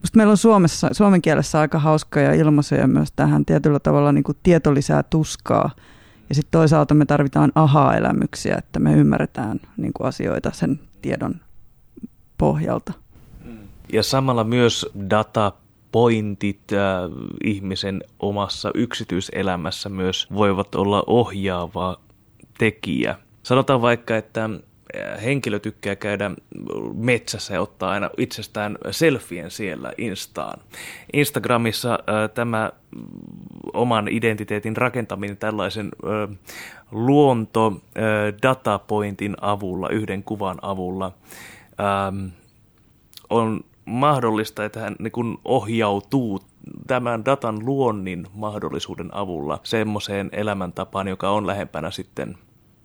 Musta meillä on Suomessa, suomen kielessä aika hauskoja ilmaisuja myös tähän tietyllä tavalla niin kuin tieto lisää tuskaa. Ja sitten toisaalta me tarvitaan aha-elämyksiä, että me ymmärretään niin kuin asioita sen tiedon pohjalta. Ja samalla myös data pointit äh, ihmisen omassa yksityiselämässä myös voivat olla ohjaava tekijä. Sanotaan vaikka, että henkilö tykkää käydä metsässä ja ottaa aina itsestään selfien siellä Instaan. Instagramissa äh, tämä oman identiteetin rakentaminen tällaisen äh, luonto äh, datapointin avulla, yhden kuvan avulla, ähm, on mahdollista, että hän niin ohjautuu tämän datan luonnin mahdollisuuden avulla semmoiseen elämäntapaan, joka on lähempänä sitten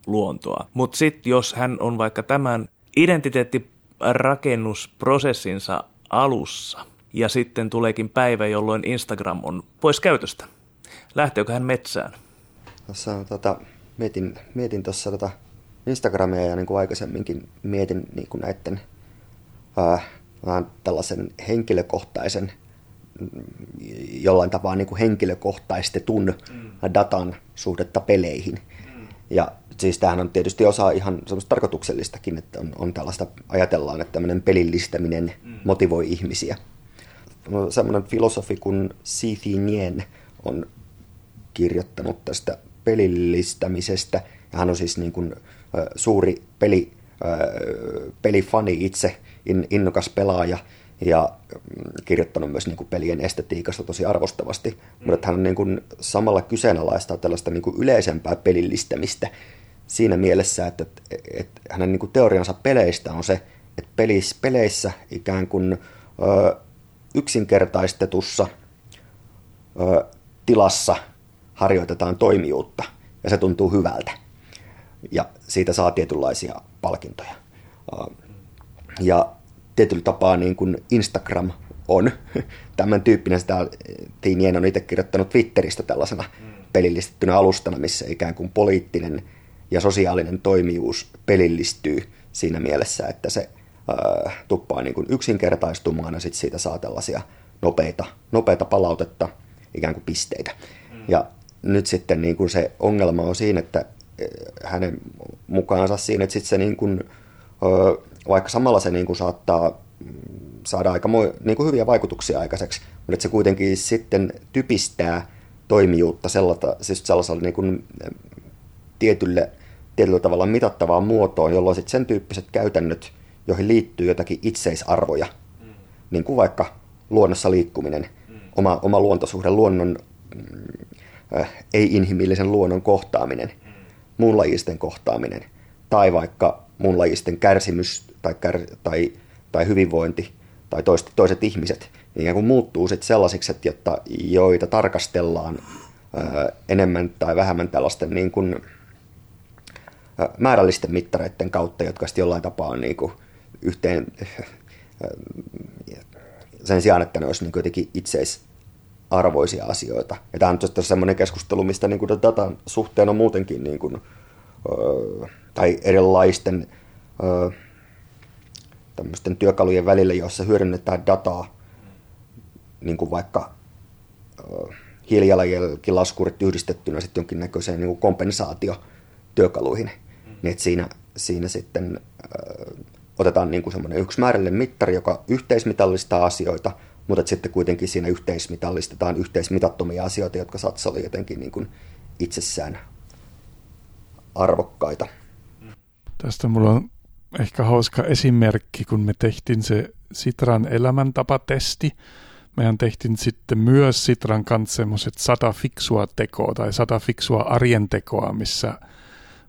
luontoa. Mutta sitten jos hän on vaikka tämän identiteettirakennusprosessinsa alussa ja sitten tuleekin päivä, jolloin Instagram on pois käytöstä, lähteekö hän metsään? Tuossa tota, mietin, mietin tuossa tota Instagramia ja niin kuin aikaisemminkin mietin niin kuin näiden ää, tällaisen henkilökohtaisen jollain tapaa niin kuin henkilökohtaistetun mm. datan suhdetta peleihin. Mm. Ja siis tämähän on tietysti osa ihan semmoista tarkoituksellistakin, että on, on tällaista, ajatellaan, että tämmöinen pelillistäminen mm. motivoi ihmisiä. No, semmoinen filosofi kuin Sithi Nien on kirjoittanut tästä pelillistämisestä, ja hän on siis niin kuin, suuri peli, pelifani itse, in, innokas pelaaja, ja mm, kirjoittanut myös niin kuin pelien estetiikasta tosi arvostavasti, mm. mutta hän on niin kuin samalla kyseenalaistaa tällaista niin kuin yleisempää pelillistämistä, siinä mielessä, että, että, että hänen niin kuin teoriansa peleistä on se, että pelis, peleissä ikään kuin ö, yksinkertaistetussa ö, tilassa harjoitetaan toimijuutta ja se tuntuu hyvältä. Ja siitä saa tietynlaisia palkintoja. Ja tietyllä tapaa niin kuin Instagram on tämän tyyppinen, sitä Tiinien on itse kirjoittanut Twitteristä tällaisena mm. pelillistettynä alustana, missä ikään kuin poliittinen – ja sosiaalinen toimijuus pelillistyy siinä mielessä, että se ää, tuppaa niin kuin yksinkertaistumaan ja sitten siitä saa tällaisia nopeita, nopeita palautetta, ikään kuin pisteitä. Mm. Ja nyt sitten niin kuin se ongelma on siinä, että hänen mukaansa siinä, että sitten se niin kuin, vaikka samalla se niin kuin saattaa mm, saada aika niin kuin hyviä vaikutuksia aikaiseksi, mutta että se kuitenkin sitten typistää toimijuutta sellaista, siis sellaisella niin kuin tietylle, tietyllä tavalla mitattavaan muotoon, jolloin sitten sen tyyppiset käytännöt, joihin liittyy jotakin itseisarvoja, mm. niin kuin vaikka luonnossa liikkuminen, mm. oma, oma luontosuhde, luonnon, äh, ei-inhimillisen luonnon kohtaaminen, mm. muunlajisten kohtaaminen, tai vaikka muunlajisten kärsimys tai, kär, tai, tai hyvinvointi tai toiset, toiset ihmiset, niin kuin muuttuu sitten sellaisiksi, että jotta, joita tarkastellaan äh, enemmän tai vähemmän tällaisten niin kuin, määrällisten mittareiden kautta, jotka sitten jollain tapaa on niin kuin yhteen sen sijaan, että ne olisi niin jotenkin itseisarvoisia asioita. Ja tämä on semmoinen keskustelu, mistä niin kuin datan suhteen on muutenkin niin kuin, tai erilaisten tämmöisten työkalujen välillä, joissa hyödynnetään dataa, niin kuin vaikka hiilijalanjälkilaskurit yhdistettynä sitten jonkinnäköiseen niin kompensaatiotyökaluihin – niin että siinä, siinä sitten ö, otetaan niin kuin semmoinen yksi määrällinen mittari, joka yhteismitallistaa asioita, mutta että sitten kuitenkin siinä yhteismitallistetaan yhteismitattomia asioita, jotka saattaa olla jotenkin niin kuin itsessään arvokkaita. Tästä mulla on ehkä hauska esimerkki, kun me tehtiin se Sitran elämäntapatesti. Mehän tehtiin sitten myös Sitran kanssa semmoiset sata fiksua tekoa tai sata fiksua arjen tekoa, missä,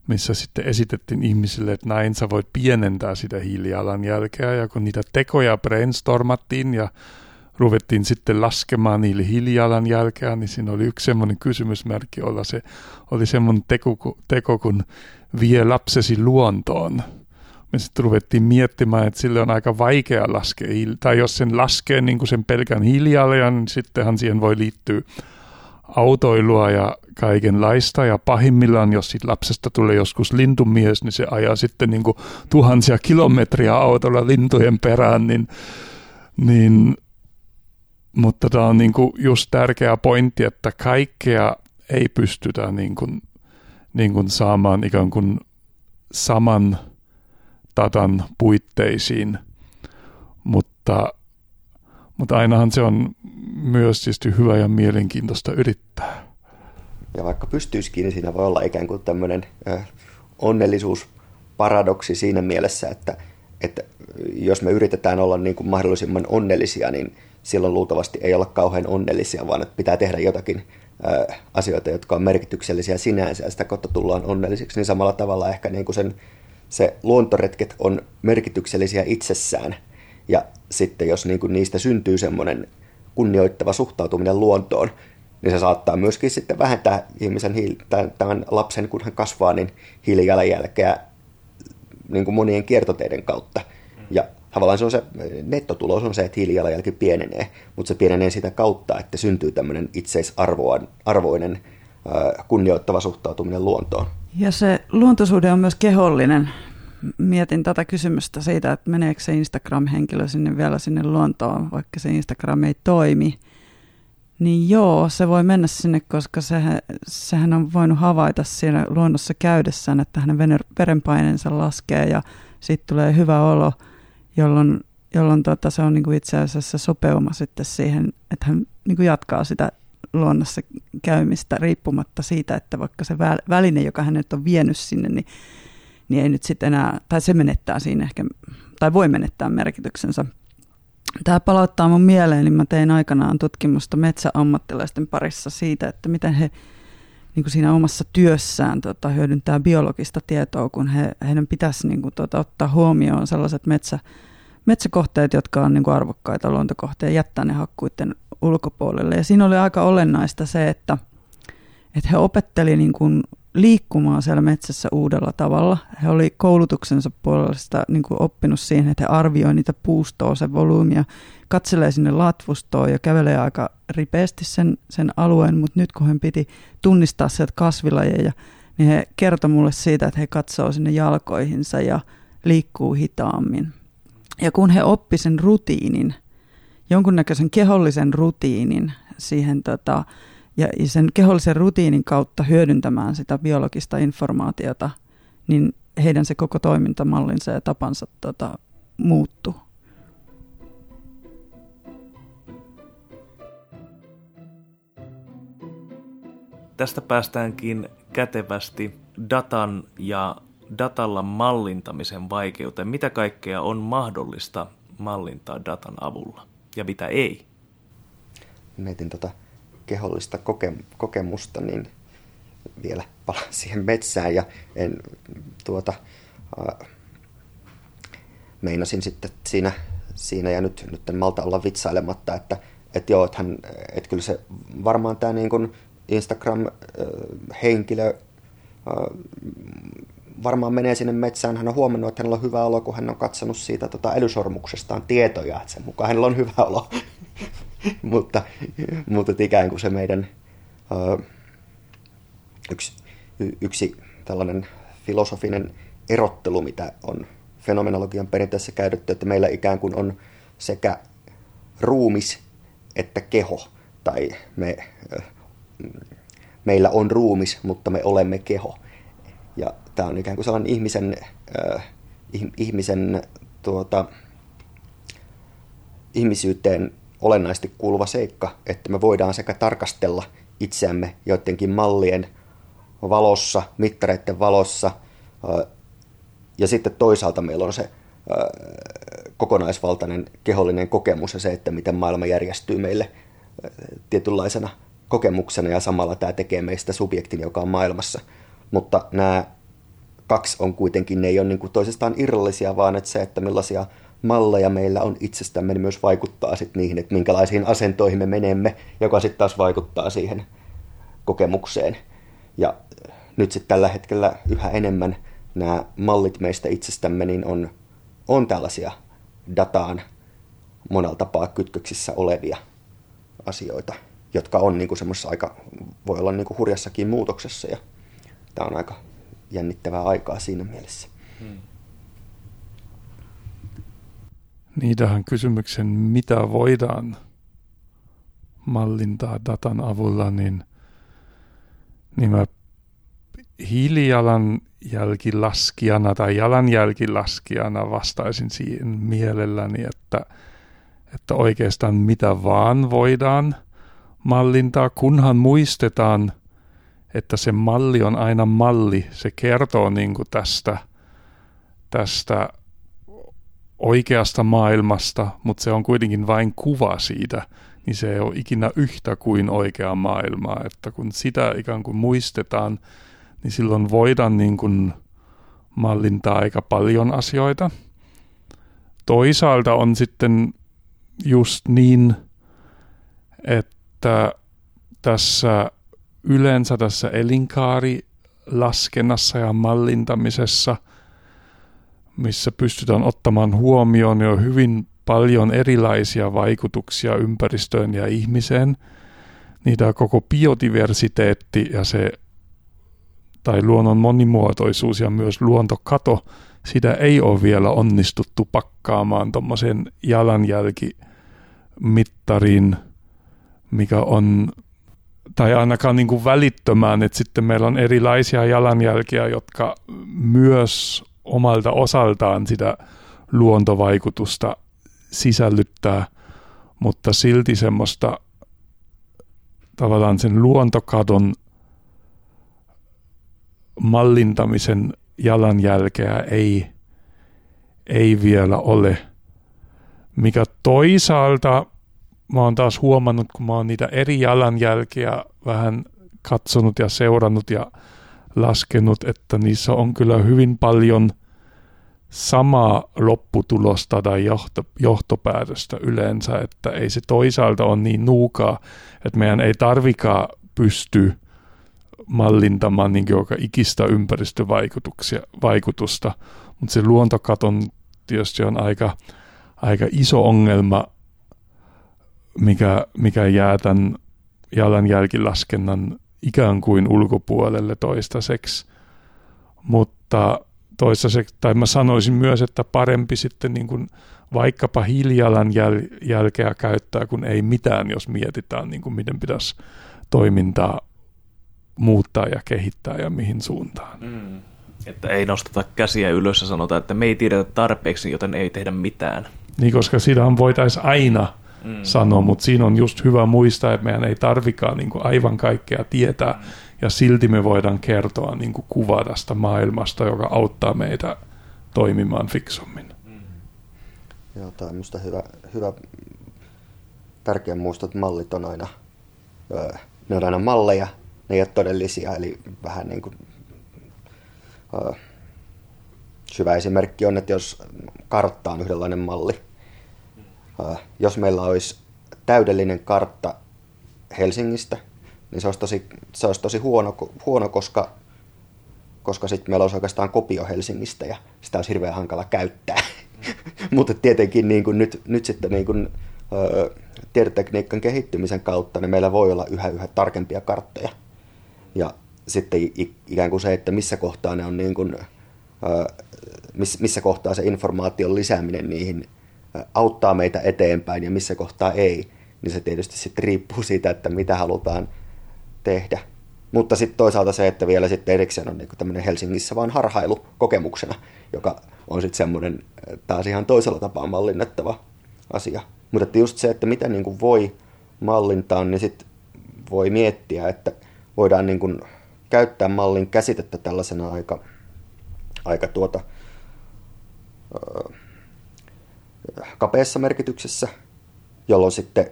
missä sitten esitettiin ihmisille, että näin sä voit pienentää sitä hiilijalanjälkeä. Ja kun niitä tekoja brainstormattiin ja ruvettiin sitten laskemaan niille hiilijalanjälkeä, niin siinä oli yksi semmoinen kysymysmerkki olla se, oli semmoinen teko, teko kun vie lapsesi luontoon. Me sitten ruvettiin miettimään, että sille on aika vaikea laskea, tai jos sen laskee niin kuin sen pelkän hiilijalan, niin sittenhän siihen voi liittyä autoilua ja kaikenlaista. Ja pahimmillaan, jos siitä lapsesta tulee joskus lintumies, niin se ajaa sitten niin kuin tuhansia kilometriä autolla lintujen perään, niin, niin mutta tämä on niin kuin just tärkeä pointti, että kaikkea ei pystytä niin kuin, niin kuin saamaan ikään kuin saman datan puitteisiin, mutta, mutta ainahan se on myös tietysti hyvä ja mielenkiintoista yrittää. Ja vaikka pystyisikin, niin siinä voi olla ikään kuin tämmöinen onnellisuusparadoksi siinä mielessä, että, että jos me yritetään olla niin kuin mahdollisimman onnellisia, niin silloin luultavasti ei olla kauhean onnellisia, vaan että pitää tehdä jotakin asioita, jotka on merkityksellisiä sinänsä ja sitä kautta tullaan onnellisiksi, niin samalla tavalla ehkä niin kuin sen, se luontoretket on merkityksellisiä itsessään. Ja sitten jos niin kuin niistä syntyy semmoinen kunnioittava suhtautuminen luontoon, niin se saattaa myöskin sitten vähentää ihmisen, tämän lapsen, kun hän kasvaa, niin hiilijalanjälkeä niin kuin monien kiertoteiden kautta. Ja tavallaan se on se, nettotulos on se, että hiilijalanjälki pienenee, mutta se pienenee sitä kautta, että syntyy tämmöinen itseisarvoinen kunnioittava suhtautuminen luontoon. Ja se luontosuhde on myös kehollinen. Mietin tätä kysymystä siitä, että meneekö se Instagram-henkilö sinne vielä sinne luontoon, vaikka se Instagram ei toimi. Niin joo, se voi mennä sinne, koska se, sehän on voinut havaita siinä luonnossa käydessään, että hänen verenpaineensa laskee ja sitten tulee hyvä olo – jolloin, jolloin tota, se on niin kuin itse asiassa sopeuma sitten siihen, että hän niin kuin jatkaa sitä luonnossa käymistä riippumatta siitä, että vaikka se väline, joka hänet on vienyt sinne, niin, niin ei nyt sitten enää, tai se menettää siinä ehkä, tai voi menettää merkityksensä. Tämä palauttaa mun mieleen, niin mä tein aikanaan tutkimusta metsäammattilaisten parissa siitä, että miten he niin kuin siinä omassa työssään tota, hyödyntää biologista tietoa, kun he, heidän pitäisi niin kuin, tota, ottaa huomioon sellaiset metsä, metsäkohteet, jotka on niin kuin arvokkaita luontokohteita, jättää ne hakkuiden ulkopuolelle. Ja siinä oli aika olennaista se, että, että he opetteli niin liikkumaan siellä metsässä uudella tavalla. He oli koulutuksensa puolesta niin kuin oppinut siihen, että he arvioi niitä puustoa, se volyymia, katselee sinne latvustoon ja kävelee aika ripeästi sen, sen alueen, mutta nyt kun hän piti tunnistaa sieltä kasvilajeja, niin he kertoi mulle siitä, että he katsoo sinne jalkoihinsa ja liikkuu hitaammin. Ja kun he oppi sen rutiinin, jonkunnäköisen kehollisen rutiinin siihen tota, ja sen kehollisen rutiinin kautta hyödyntämään sitä biologista informaatiota, niin heidän se koko toimintamallinsa ja tapansa tota, muuttuu. Tästä päästäänkin kätevästi datan ja datalla mallintamisen vaikeuteen. Mitä kaikkea on mahdollista mallintaa datan avulla ja mitä ei? Mietin tota kehollista koke- kokemusta, niin vielä palaan siihen metsään ja en, tuota, äh, meinasin sitten siinä, siinä ja nyt, nyt en malta olla vitsailematta, että et joo, että, et kyllä se varmaan tämä niin Instagram-henkilö varmaan menee sinne metsään. Hän on huomannut, että hänellä on hyvä olo, kun hän on katsonut siitä tota, älysormuksestaan tietoja, että sen mukaan hänellä on hyvä olo. mutta, mutta ikään kuin se meidän yksi, yksi tällainen filosofinen erottelu, mitä on fenomenologian perinteessä käytetty, että meillä ikään kuin on sekä ruumis että keho, tai me meillä on ruumis, mutta me olemme keho. Ja tämä on ikään kuin sellainen ihmisen, ihmisen tuota, ihmisyyteen olennaisesti kuuluva seikka, että me voidaan sekä tarkastella itseämme joidenkin mallien valossa, mittareiden valossa, ja sitten toisaalta meillä on se kokonaisvaltainen kehollinen kokemus ja se, että miten maailma järjestyy meille tietynlaisena kokemuksena ja samalla tämä tekee meistä subjektin, joka on maailmassa. Mutta nämä kaksi on kuitenkin, ne ei ole niin kuin toisestaan irrallisia, vaan että se, että millaisia malleja meillä on itsestämme, niin myös vaikuttaa sitten niihin, että minkälaisiin asentoihin me menemme, joka sitten taas vaikuttaa siihen kokemukseen. Ja nyt sitten tällä hetkellä yhä enemmän nämä mallit meistä itsestämme niin on, on tällaisia dataan monella tapaa kytköksissä olevia asioita, jotka on niin semmoisessa aika, voi olla niin kuin hurjassakin muutoksessa ja tämä on aika jännittävää aikaa siinä mielessä. Hmm. Niin tähän kysymyksen, mitä voidaan mallintaa datan avulla, niin, niin mä hiilijalanjälkilaskijana tai jalanjälkilaskijana vastaisin siihen mielelläni, että, että oikeastaan mitä vaan voidaan mallintaa, kunhan muistetaan, että se malli on aina malli. Se kertoo niin kuin tästä, tästä oikeasta maailmasta, mutta se on kuitenkin vain kuva siitä, niin se ei ole ikinä yhtä kuin oikea maailma. Että kun sitä ikään kuin muistetaan, niin silloin voidaan niin kuin mallintaa aika paljon asioita. Toisaalta on sitten just niin, että tässä yleensä tässä elinkaarilaskennassa ja mallintamisessa, missä pystytään ottamaan huomioon jo hyvin paljon erilaisia vaikutuksia ympäristöön ja ihmiseen, niin tämä koko biodiversiteetti ja se tai luonnon monimuotoisuus ja myös luontokato, sitä ei ole vielä onnistuttu pakkaamaan tuommoisen jalanjälkimittariin, mikä on, tai ainakaan niin kuin välittömään, että sitten meillä on erilaisia jalanjälkiä, jotka myös omalta osaltaan sitä luontovaikutusta sisällyttää, mutta silti semmoista tavallaan sen luontokadon mallintamisen jalanjälkeä ei, ei vielä ole. Mikä toisaalta mä oon taas huomannut, kun mä oon niitä eri jalanjälkiä vähän katsonut ja seurannut ja laskenut, että niissä on kyllä hyvin paljon samaa lopputulosta tai johto, johtopäätöstä yleensä, että ei se toisaalta ole niin nuukaa, että meidän ei tarvikaan pysty mallintamaan niin joka ikistä ympäristövaikutusta, mutta se luontokaton tietysti on aika, aika iso ongelma, mikä, mikä jää tämän jalanjälkilaskennan ikään kuin ulkopuolelle toistaiseksi. Mutta toistaiseksi, tai mä sanoisin myös, että parempi sitten niin kuin vaikkapa hiilijalanjälkeä käyttää, kun ei mitään, jos mietitään, niin kuin miten pitäisi toimintaa muuttaa ja kehittää ja mihin suuntaan. Mm. Että ei nosteta käsiä ylös ja sanota, että me ei tiedetä tarpeeksi, joten ei tehdä mitään. Niin, koska sitähän voitaisiin aina mm. sanoa, mutta siinä on just hyvä muistaa, että meidän ei tarvikaan niin kuin aivan kaikkea tietää, mm. ja silti me voidaan kertoa niin kuin kuva tästä maailmasta, joka auttaa meitä toimimaan fiksummin. Mm. Joo, tämä on minusta hyvä, hyvä tärkeä muistaa, että mallit on aina, ne on aina malleja, ne ei ole todellisia, eli vähän niin kuin, uh, syvä esimerkki on, että jos kartta on yhdenlainen malli, jos meillä olisi täydellinen kartta Helsingistä, niin se olisi tosi, se olisi tosi huono, huono koska, koska sitten meillä olisi oikeastaan kopio Helsingistä ja sitä olisi hirveän hankala käyttää. Mutta tietenkin niin kuin nyt, nyt sitten niin kuin, tietotekniikan kehittymisen kautta niin meillä voi olla yhä yhä tarkempia karttoja. Ja sitten ikään kuin se, että missä kohtaa ne on niin kuin, missä kohtaa se informaation lisääminen niihin auttaa meitä eteenpäin ja missä kohtaa ei, niin se tietysti sitten riippuu siitä, että mitä halutaan tehdä. Mutta sitten toisaalta se, että vielä sitten erikseen on niin tämmöinen Helsingissä vaan harhailu kokemuksena, joka on sitten semmoinen taas ihan toisella tapaa mallinnettava asia. Mutta just se, että mitä niin kuin voi mallintaa, niin sitten voi miettiä, että – voidaan niin kuin käyttää mallin käsitettä tällaisena aika, aika tuota, kapeassa merkityksessä, jolloin sitten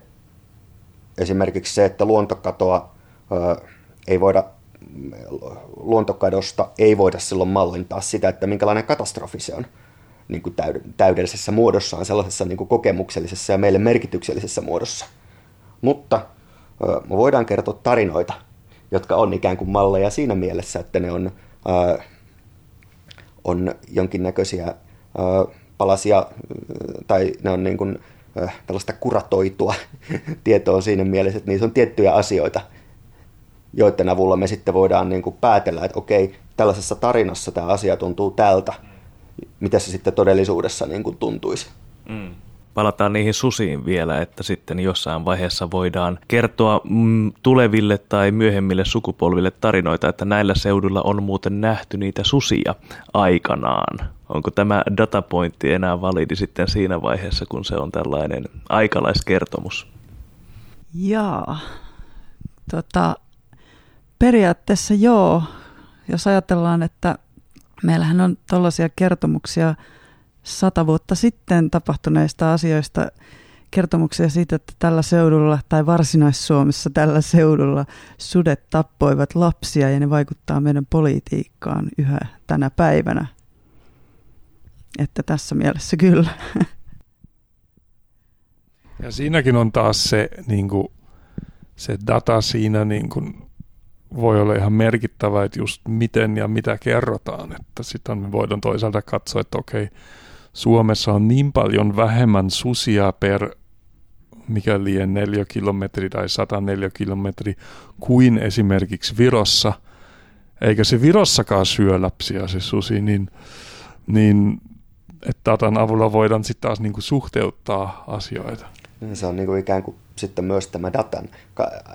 esimerkiksi se, että luontokatoa ei voida luontokadosta ei voida silloin mallintaa sitä, että minkälainen katastrofi se on niin kuin täydellisessä muodossaan, sellaisessa niin kuin kokemuksellisessa ja meille merkityksellisessä muodossa. Mutta me voidaan kertoa tarinoita, jotka on ikään kuin malleja siinä mielessä, että ne on, on jonkinnäköisiä palasia, tai ne on niin kuin, tällaista kuratoitua tietoa siinä mielessä, että niissä on tiettyjä asioita, joiden avulla me sitten voidaan niin kuin päätellä, että okei, tällaisessa tarinassa tämä asia tuntuu tältä, mitä se sitten todellisuudessa niin kuin tuntuisi. Mm. Palataan niihin susiin vielä, että sitten jossain vaiheessa voidaan kertoa mm, tuleville tai myöhemmille sukupolville tarinoita, että näillä seudulla on muuten nähty niitä susia aikanaan. Onko tämä datapointti enää validi sitten siinä vaiheessa, kun se on tällainen aikalaiskertomus? Jaa, tota, periaatteessa joo. Jos ajatellaan, että meillähän on tällaisia kertomuksia sata vuotta sitten tapahtuneista asioista, kertomuksia siitä, että tällä seudulla tai Varsinais-Suomessa tällä seudulla sudet tappoivat lapsia ja ne vaikuttaa meidän politiikkaan yhä tänä päivänä. Että tässä mielessä kyllä. Ja siinäkin on taas se, niin kuin, se data siinä niin kuin, voi olla ihan merkittävä, että just miten ja mitä kerrotaan. Että sitten me voidaan toisaalta katsoa, että okei, Suomessa on niin paljon vähemmän susia per mikä liian neljä kilometri tai 104 kilometri kuin esimerkiksi Virossa, eikä se Virossakaan syö lapsia se susi, niin, niin että datan avulla voidaan sitten taas niinku suhteuttaa asioita. Se on niinku ikään kuin sitten myös tämä datan,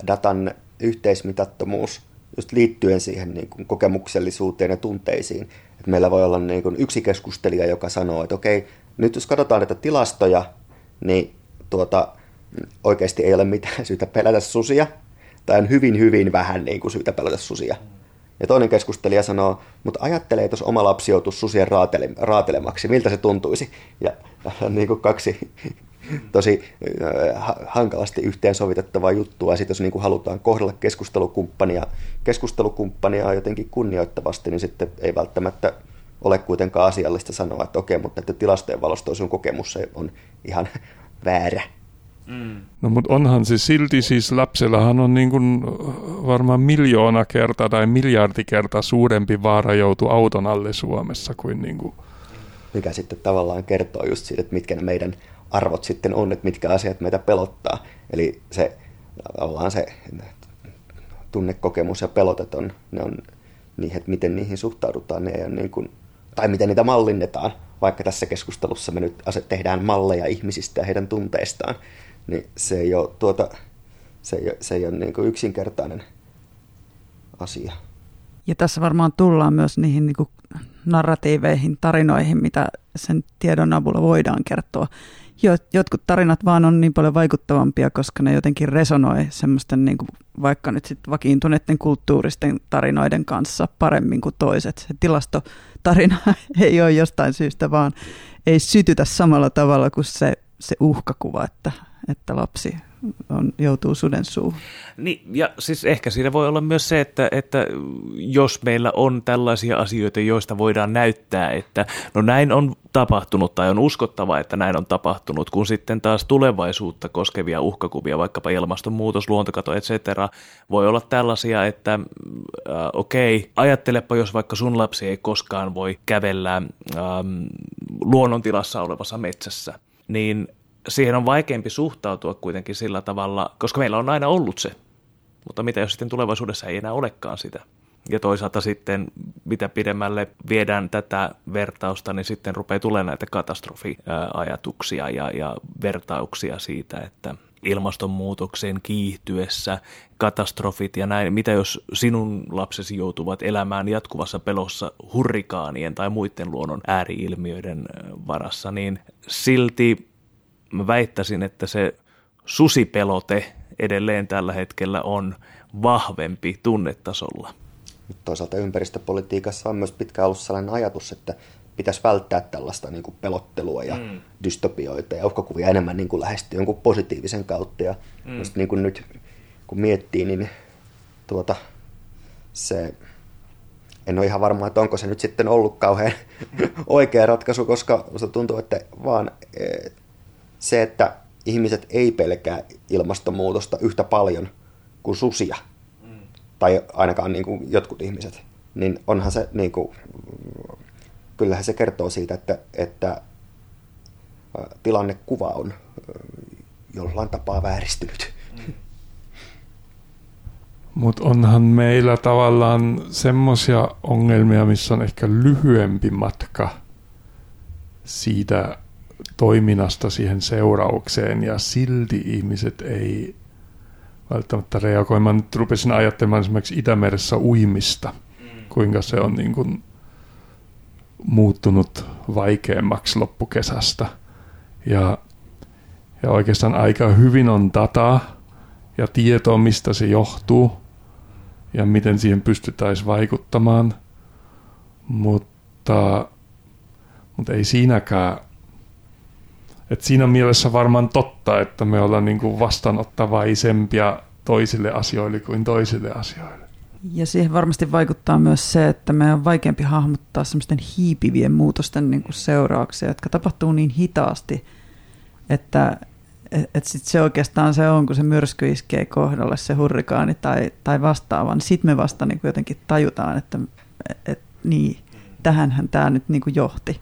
datan yhteismitattomuus just liittyen siihen niin kuin kokemuksellisuuteen ja tunteisiin. Et meillä voi olla niin kuin yksi keskustelija, joka sanoo, että okei, nyt jos katsotaan näitä tilastoja, niin tuota, oikeasti ei ole mitään syytä pelätä susia, tai on hyvin, hyvin vähän niin kuin syytä pelätä susia. Ja toinen keskustelija sanoo, mutta ajattelee, että jos oma lapsi joutuisi susien raatele- raatelemaksi, miltä se tuntuisi? Ja niin kuin kaksi tosi äh, hankalasti yhteensovitettavaa juttua. Sitten jos niin kuin halutaan kohdella keskustelukumppania, keskustelukumppania jotenkin kunnioittavasti, niin sitten ei välttämättä ole kuitenkaan asiallista sanoa, että okei, mutta että tilastojen valosta sun kokemus se on ihan väärä. Mm. No mutta onhan se silti siis lapsellahan on niin kuin varmaan miljoona kertaa tai miljardi kertaa suurempi vaara joutua auton alle Suomessa kuin, niin kuin mikä sitten tavallaan kertoo just siitä, että mitkä ne meidän arvot sitten on, että mitkä asiat meitä pelottaa. Eli se tavallaan se tunnekokemus ja pelotet on, ne on niihin, että miten niihin suhtaudutaan, ne on niin kuin, tai miten niitä mallinnetaan, vaikka tässä keskustelussa me nyt tehdään malleja ihmisistä ja heidän tunteistaan, niin se ei ole, tuota, se ei, se ei ole niin kuin yksinkertainen asia. Ja tässä varmaan tullaan myös niihin niin kuin narratiiveihin, tarinoihin, mitä sen tiedon avulla voidaan kertoa jotkut tarinat vaan on niin paljon vaikuttavampia, koska ne jotenkin resonoi semmoisten niin kuin vaikka nyt sitten vakiintuneiden kulttuuristen tarinoiden kanssa paremmin kuin toiset. Se tilastotarina ei ole jostain syystä vaan ei sytytä samalla tavalla kuin se, se uhkakuva, että, että lapsi on, joutuu suden suuhun. Niin, ja siis ehkä siinä voi olla myös se, että, että jos meillä on tällaisia asioita, joista voidaan näyttää, että no näin on tapahtunut tai on uskottava, että näin on tapahtunut, kun sitten taas tulevaisuutta koskevia uhkakuvia, vaikkapa ilmastonmuutos, luontokato, etc. voi olla tällaisia, että äh, okei, ajattelepa, jos vaikka sun lapsi ei koskaan voi kävellä ähm, luonnontilassa olevassa metsässä, niin siihen on vaikeampi suhtautua kuitenkin sillä tavalla, koska meillä on aina ollut se. Mutta mitä jos sitten tulevaisuudessa ei enää olekaan sitä? Ja toisaalta sitten, mitä pidemmälle viedään tätä vertausta, niin sitten rupeaa tulemaan näitä katastrofiajatuksia ja, ja vertauksia siitä, että ilmastonmuutoksen kiihtyessä, katastrofit ja näin. Mitä jos sinun lapsesi joutuvat elämään jatkuvassa pelossa hurrikaanien tai muiden luonnon ääriilmiöiden varassa, niin silti mä väittäisin, että se susipelote edelleen tällä hetkellä on vahvempi tunnetasolla. Toisaalta ympäristöpolitiikassa on myös pitkään ollut sellainen ajatus, että pitäisi välttää tällaista niin kuin pelottelua ja mm. dystopioita ja uhkakuvia enemmän niin kuin lähestyä jonkun positiivisen kautta. Ja mm. niin kuin nyt kun miettii, niin tuota, se, en ole ihan varma, että onko se nyt sitten ollut kauhean oikea ratkaisu, koska minusta tuntuu, että vaan e, se, että ihmiset ei pelkää ilmastonmuutosta yhtä paljon kuin susia, mm. tai ainakaan niin kuin jotkut ihmiset, niin onhan se, niin kuin, kyllähän se kertoo siitä, että, että tilannekuva on jollain tapaa vääristynyt. Mutta onhan meillä tavallaan semmoisia ongelmia, missä on ehkä lyhyempi matka siitä toiminnasta siihen seuraukseen ja silti ihmiset ei välttämättä reagoi. Mä nyt rupesin ajattelemaan esimerkiksi Itämeressä uimista, mm. kuinka se on niin kuin muuttunut vaikeammaksi loppukesästä. Ja, ja oikeastaan aika hyvin on dataa ja tietoa, mistä se johtuu ja miten siihen pystyttäisiin vaikuttamaan. Mutta, mutta ei siinäkään et siinä mielessä varmaan totta, että me ollaan niin kuin vastaanottavaisempia toisille asioille kuin toisille asioille. Ja siihen varmasti vaikuttaa myös se, että me on vaikeampi hahmottaa semmoisten hiipivien muutosten niin kuin seurauksia, jotka tapahtuu niin hitaasti, että et, et sit se oikeastaan se on, kun se myrsky iskee kohdalle, se hurrikaani tai, tai vastaava, niin sitten me vasta niin jotenkin tajutaan, että et, niin, tähänhän tämä nyt niin johti.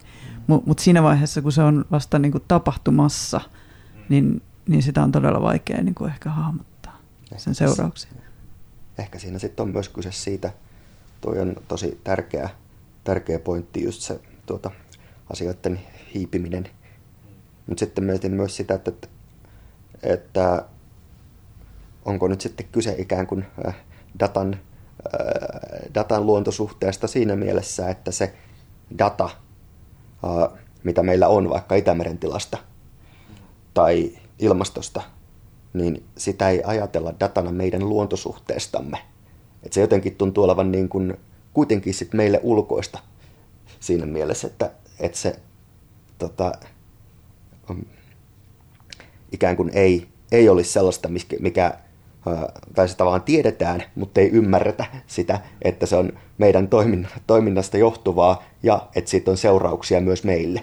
Mutta mut siinä vaiheessa, kun se on vasta niin kuin tapahtumassa, niin, niin sitä on todella vaikea niin kuin ehkä hahmottaa ehkä sen seurauksia. Ehkä siinä sitten on myös kyse siitä, toi on tosi tärkeä, tärkeä pointti, just se tuota, asioiden hiipiminen. Mutta sitten mietin myös sitä, että, että onko nyt sitten kyse ikään kuin äh, datan, äh, datan luontosuhteesta siinä mielessä, että se data – mitä meillä on vaikka Itämeren tilasta tai ilmastosta, niin sitä ei ajatella datana meidän luontosuhteestamme. Et se jotenkin tuntuu olevan niin kuin kuitenkin sit meille ulkoista siinä mielessä, että, että se tota, ikään kuin ei, ei olisi sellaista, mikä tai sitä vaan tiedetään, mutta ei ymmärretä sitä, että se on meidän toiminnasta johtuvaa ja että siitä on seurauksia myös meille.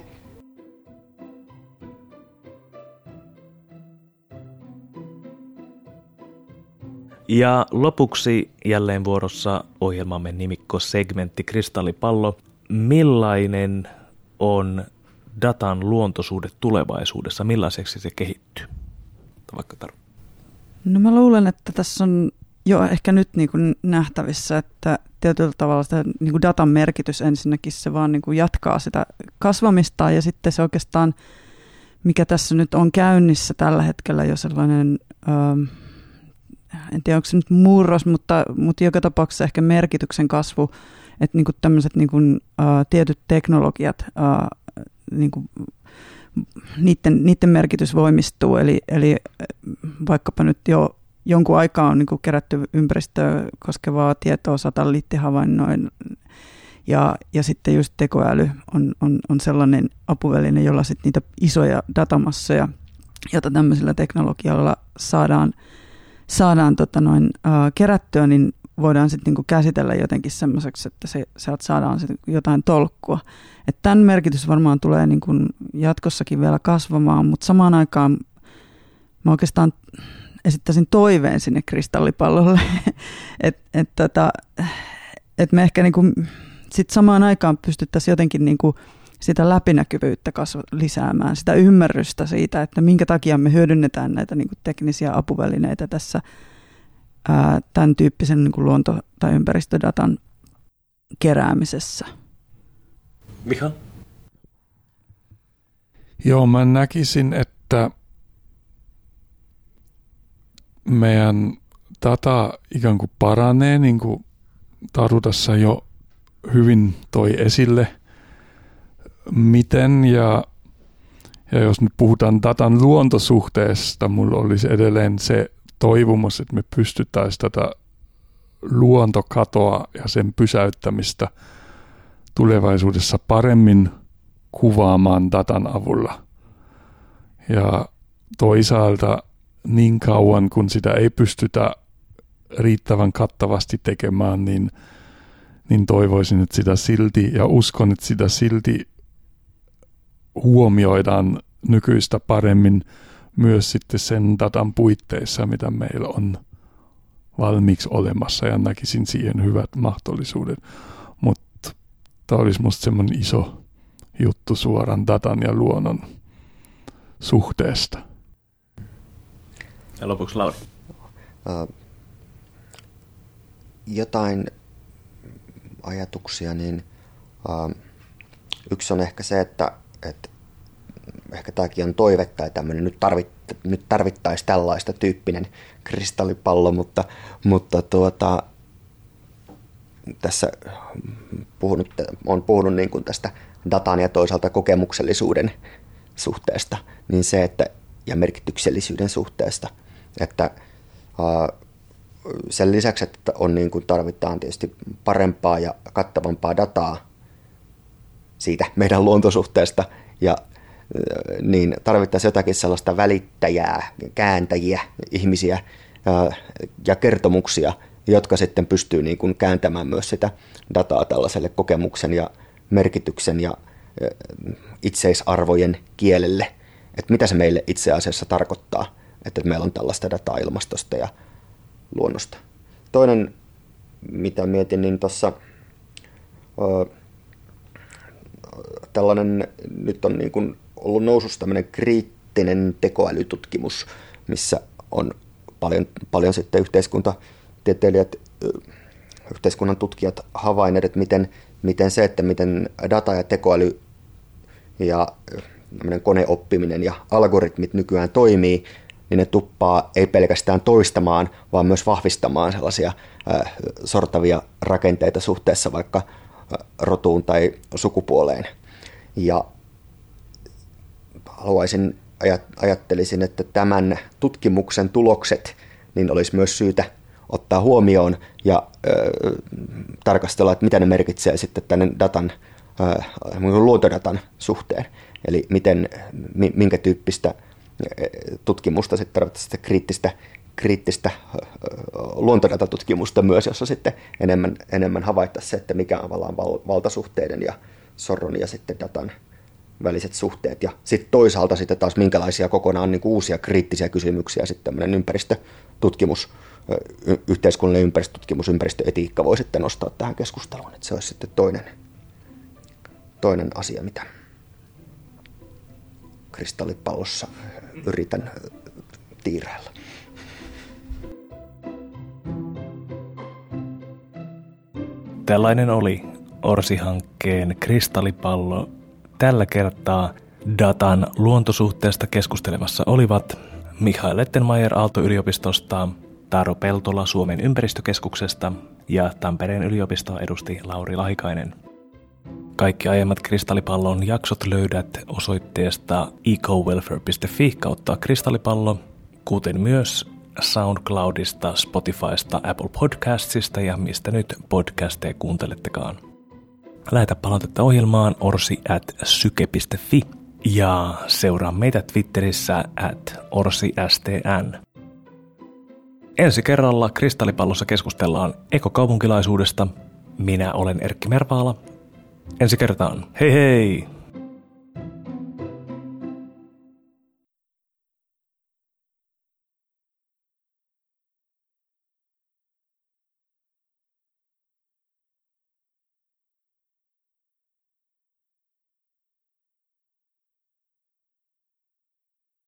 Ja lopuksi jälleen vuorossa ohjelmamme nimikko segmentti Kristallipallo. Millainen on datan luontosuhde tulevaisuudessa? Millaiseksi se kehittyy? Vaikka Taru. No mä luulen, että tässä on jo ehkä nyt niin kuin nähtävissä, että tietyllä tavalla sitä niin kuin datan merkitys ensinnäkin se vaan niin kuin jatkaa sitä kasvamista ja sitten se oikeastaan, mikä tässä nyt on käynnissä tällä hetkellä jo sellainen, ähm, en tiedä onko se nyt murros, mutta, mutta joka tapauksessa ehkä merkityksen kasvu, että niin kuin tämmöiset niin kuin, äh, tietyt teknologiat äh, niin kuin niiden, niiden merkitys voimistuu. Eli, eli vaikkapa nyt jo jonkun aikaa on niin kerätty ympäristöä koskevaa tietoa satelliittihavainnoin ja, ja sitten just tekoäly on, on, on sellainen apuväline, jolla sitten niitä isoja datamassoja, joita tämmöisellä teknologialla saadaan, saadaan tota noin, ää, kerättyä, niin voidaan sitten niinku käsitellä jotenkin semmoiseksi, että se, sieltä saadaan sit jotain tolkkua. Et tämän merkitys varmaan tulee niinku jatkossakin vielä kasvamaan, mutta samaan aikaan mä oikeastaan esittäisin toiveen sinne kristallipallolle, että et, tota, et me ehkä niinku sit samaan aikaan pystyttäisiin jotenkin niinku sitä läpinäkyvyyttä kasva, lisäämään, sitä ymmärrystä siitä, että minkä takia me hyödynnetään näitä niinku teknisiä apuvälineitä tässä – ää, tämän tyyppisen niin kuin luonto- tai ympäristödatan keräämisessä. Miha? Joo, mä näkisin, että meidän data ikään kuin paranee, niin kuin Taru tässä jo hyvin toi esille, miten ja, ja jos nyt puhutaan datan luontosuhteesta, mulla olisi edelleen se toivomus, että me pystyttäisiin tätä luontokatoa ja sen pysäyttämistä tulevaisuudessa paremmin kuvaamaan datan avulla. Ja toisaalta niin kauan, kun sitä ei pystytä riittävän kattavasti tekemään, niin, niin toivoisin, että sitä silti ja uskon, että sitä silti huomioidaan nykyistä paremmin myös sitten sen datan puitteissa, mitä meillä on valmiiksi olemassa ja näkisin siihen hyvät mahdollisuudet. Mutta tämä olisi minusta semmoinen iso juttu suoran datan ja luonnon suhteesta. Ja lopuksi Lauri. Uh, jotain ajatuksia, niin uh, yksi on ehkä se, että, että ehkä tämäkin on toive tai tämmöinen, nyt, tarvit, nyt tarvittaisi tällaista tyyppinen kristallipallo, mutta, mutta tuota, tässä puhunut, on puhunut niin kuin tästä datan ja toisaalta kokemuksellisuuden suhteesta, niin se, että, ja merkityksellisyyden suhteesta, että sen lisäksi, että on niin kuin tarvitaan tietysti parempaa ja kattavampaa dataa siitä meidän luontosuhteesta ja niin tarvittaisiin jotakin sellaista välittäjää, kääntäjiä, ihmisiä ja kertomuksia, jotka sitten pystyy niin kuin kääntämään myös sitä dataa tällaiselle kokemuksen ja merkityksen ja itseisarvojen kielelle, että mitä se meille itse asiassa tarkoittaa, että meillä on tällaista dataa ilmastosta ja luonnosta. Toinen, mitä mietin, niin tuossa tällainen, nyt on niin kuin ollut nousussa tämmöinen kriittinen tekoälytutkimus, missä on paljon, paljon sitten yhteiskuntatieteilijät, yhteiskunnan tutkijat havainneet, että miten, miten se, että miten data ja tekoäly ja koneoppiminen ja algoritmit nykyään toimii, niin ne tuppaa ei pelkästään toistamaan, vaan myös vahvistamaan sellaisia sortavia rakenteita suhteessa vaikka rotuun tai sukupuoleen. Ja haluaisin, ajattelisin, että tämän tutkimuksen tulokset niin olisi myös syytä ottaa huomioon ja ö, tarkastella, että mitä ne merkitsee sitten tänne datan, ö, luontodatan suhteen. Eli miten, minkä tyyppistä tutkimusta sitten tarvitaan kriittistä, kriittistä luontodatatutkimusta myös, jossa sitten enemmän, enemmän havaittaisiin se, että mikä on valtasuhteiden ja sorron ja sitten datan väliset suhteet. Ja sitten toisaalta sitten taas minkälaisia kokonaan niin uusia kriittisiä kysymyksiä sitten tämmöinen ympäristötutkimus, yhteiskunnallinen ympäristötutkimus, ympäristöetiikka voi sitten nostaa tähän keskusteluun. Että se olisi sitten toinen, toinen asia, mitä kristallipallossa yritän tiirailla. Tällainen oli Orsi-hankkeen kristallipallo Tällä kertaa datan luontosuhteesta keskustelemassa olivat Mihail Lettenmeier Aalto-yliopistosta, Taaro Peltola Suomen ympäristökeskuksesta ja Tampereen yliopistoa edusti Lauri Lahikainen. Kaikki aiemmat Kristallipallon jaksot löydät osoitteesta ecowelfare.fi kautta kristallipallo, kuten myös SoundCloudista, Spotifysta, Apple Podcastsista ja mistä nyt podcasteja kuuntelettekaan. Lähetä palautetta ohjelmaan orsi at syke.fi ja seuraa meitä Twitterissä at orsistn. Ensi kerralla Kristallipallossa keskustellaan ekokaupunkilaisuudesta. Minä olen Erkki Mervaala. Ensi kertaan. Hei hei!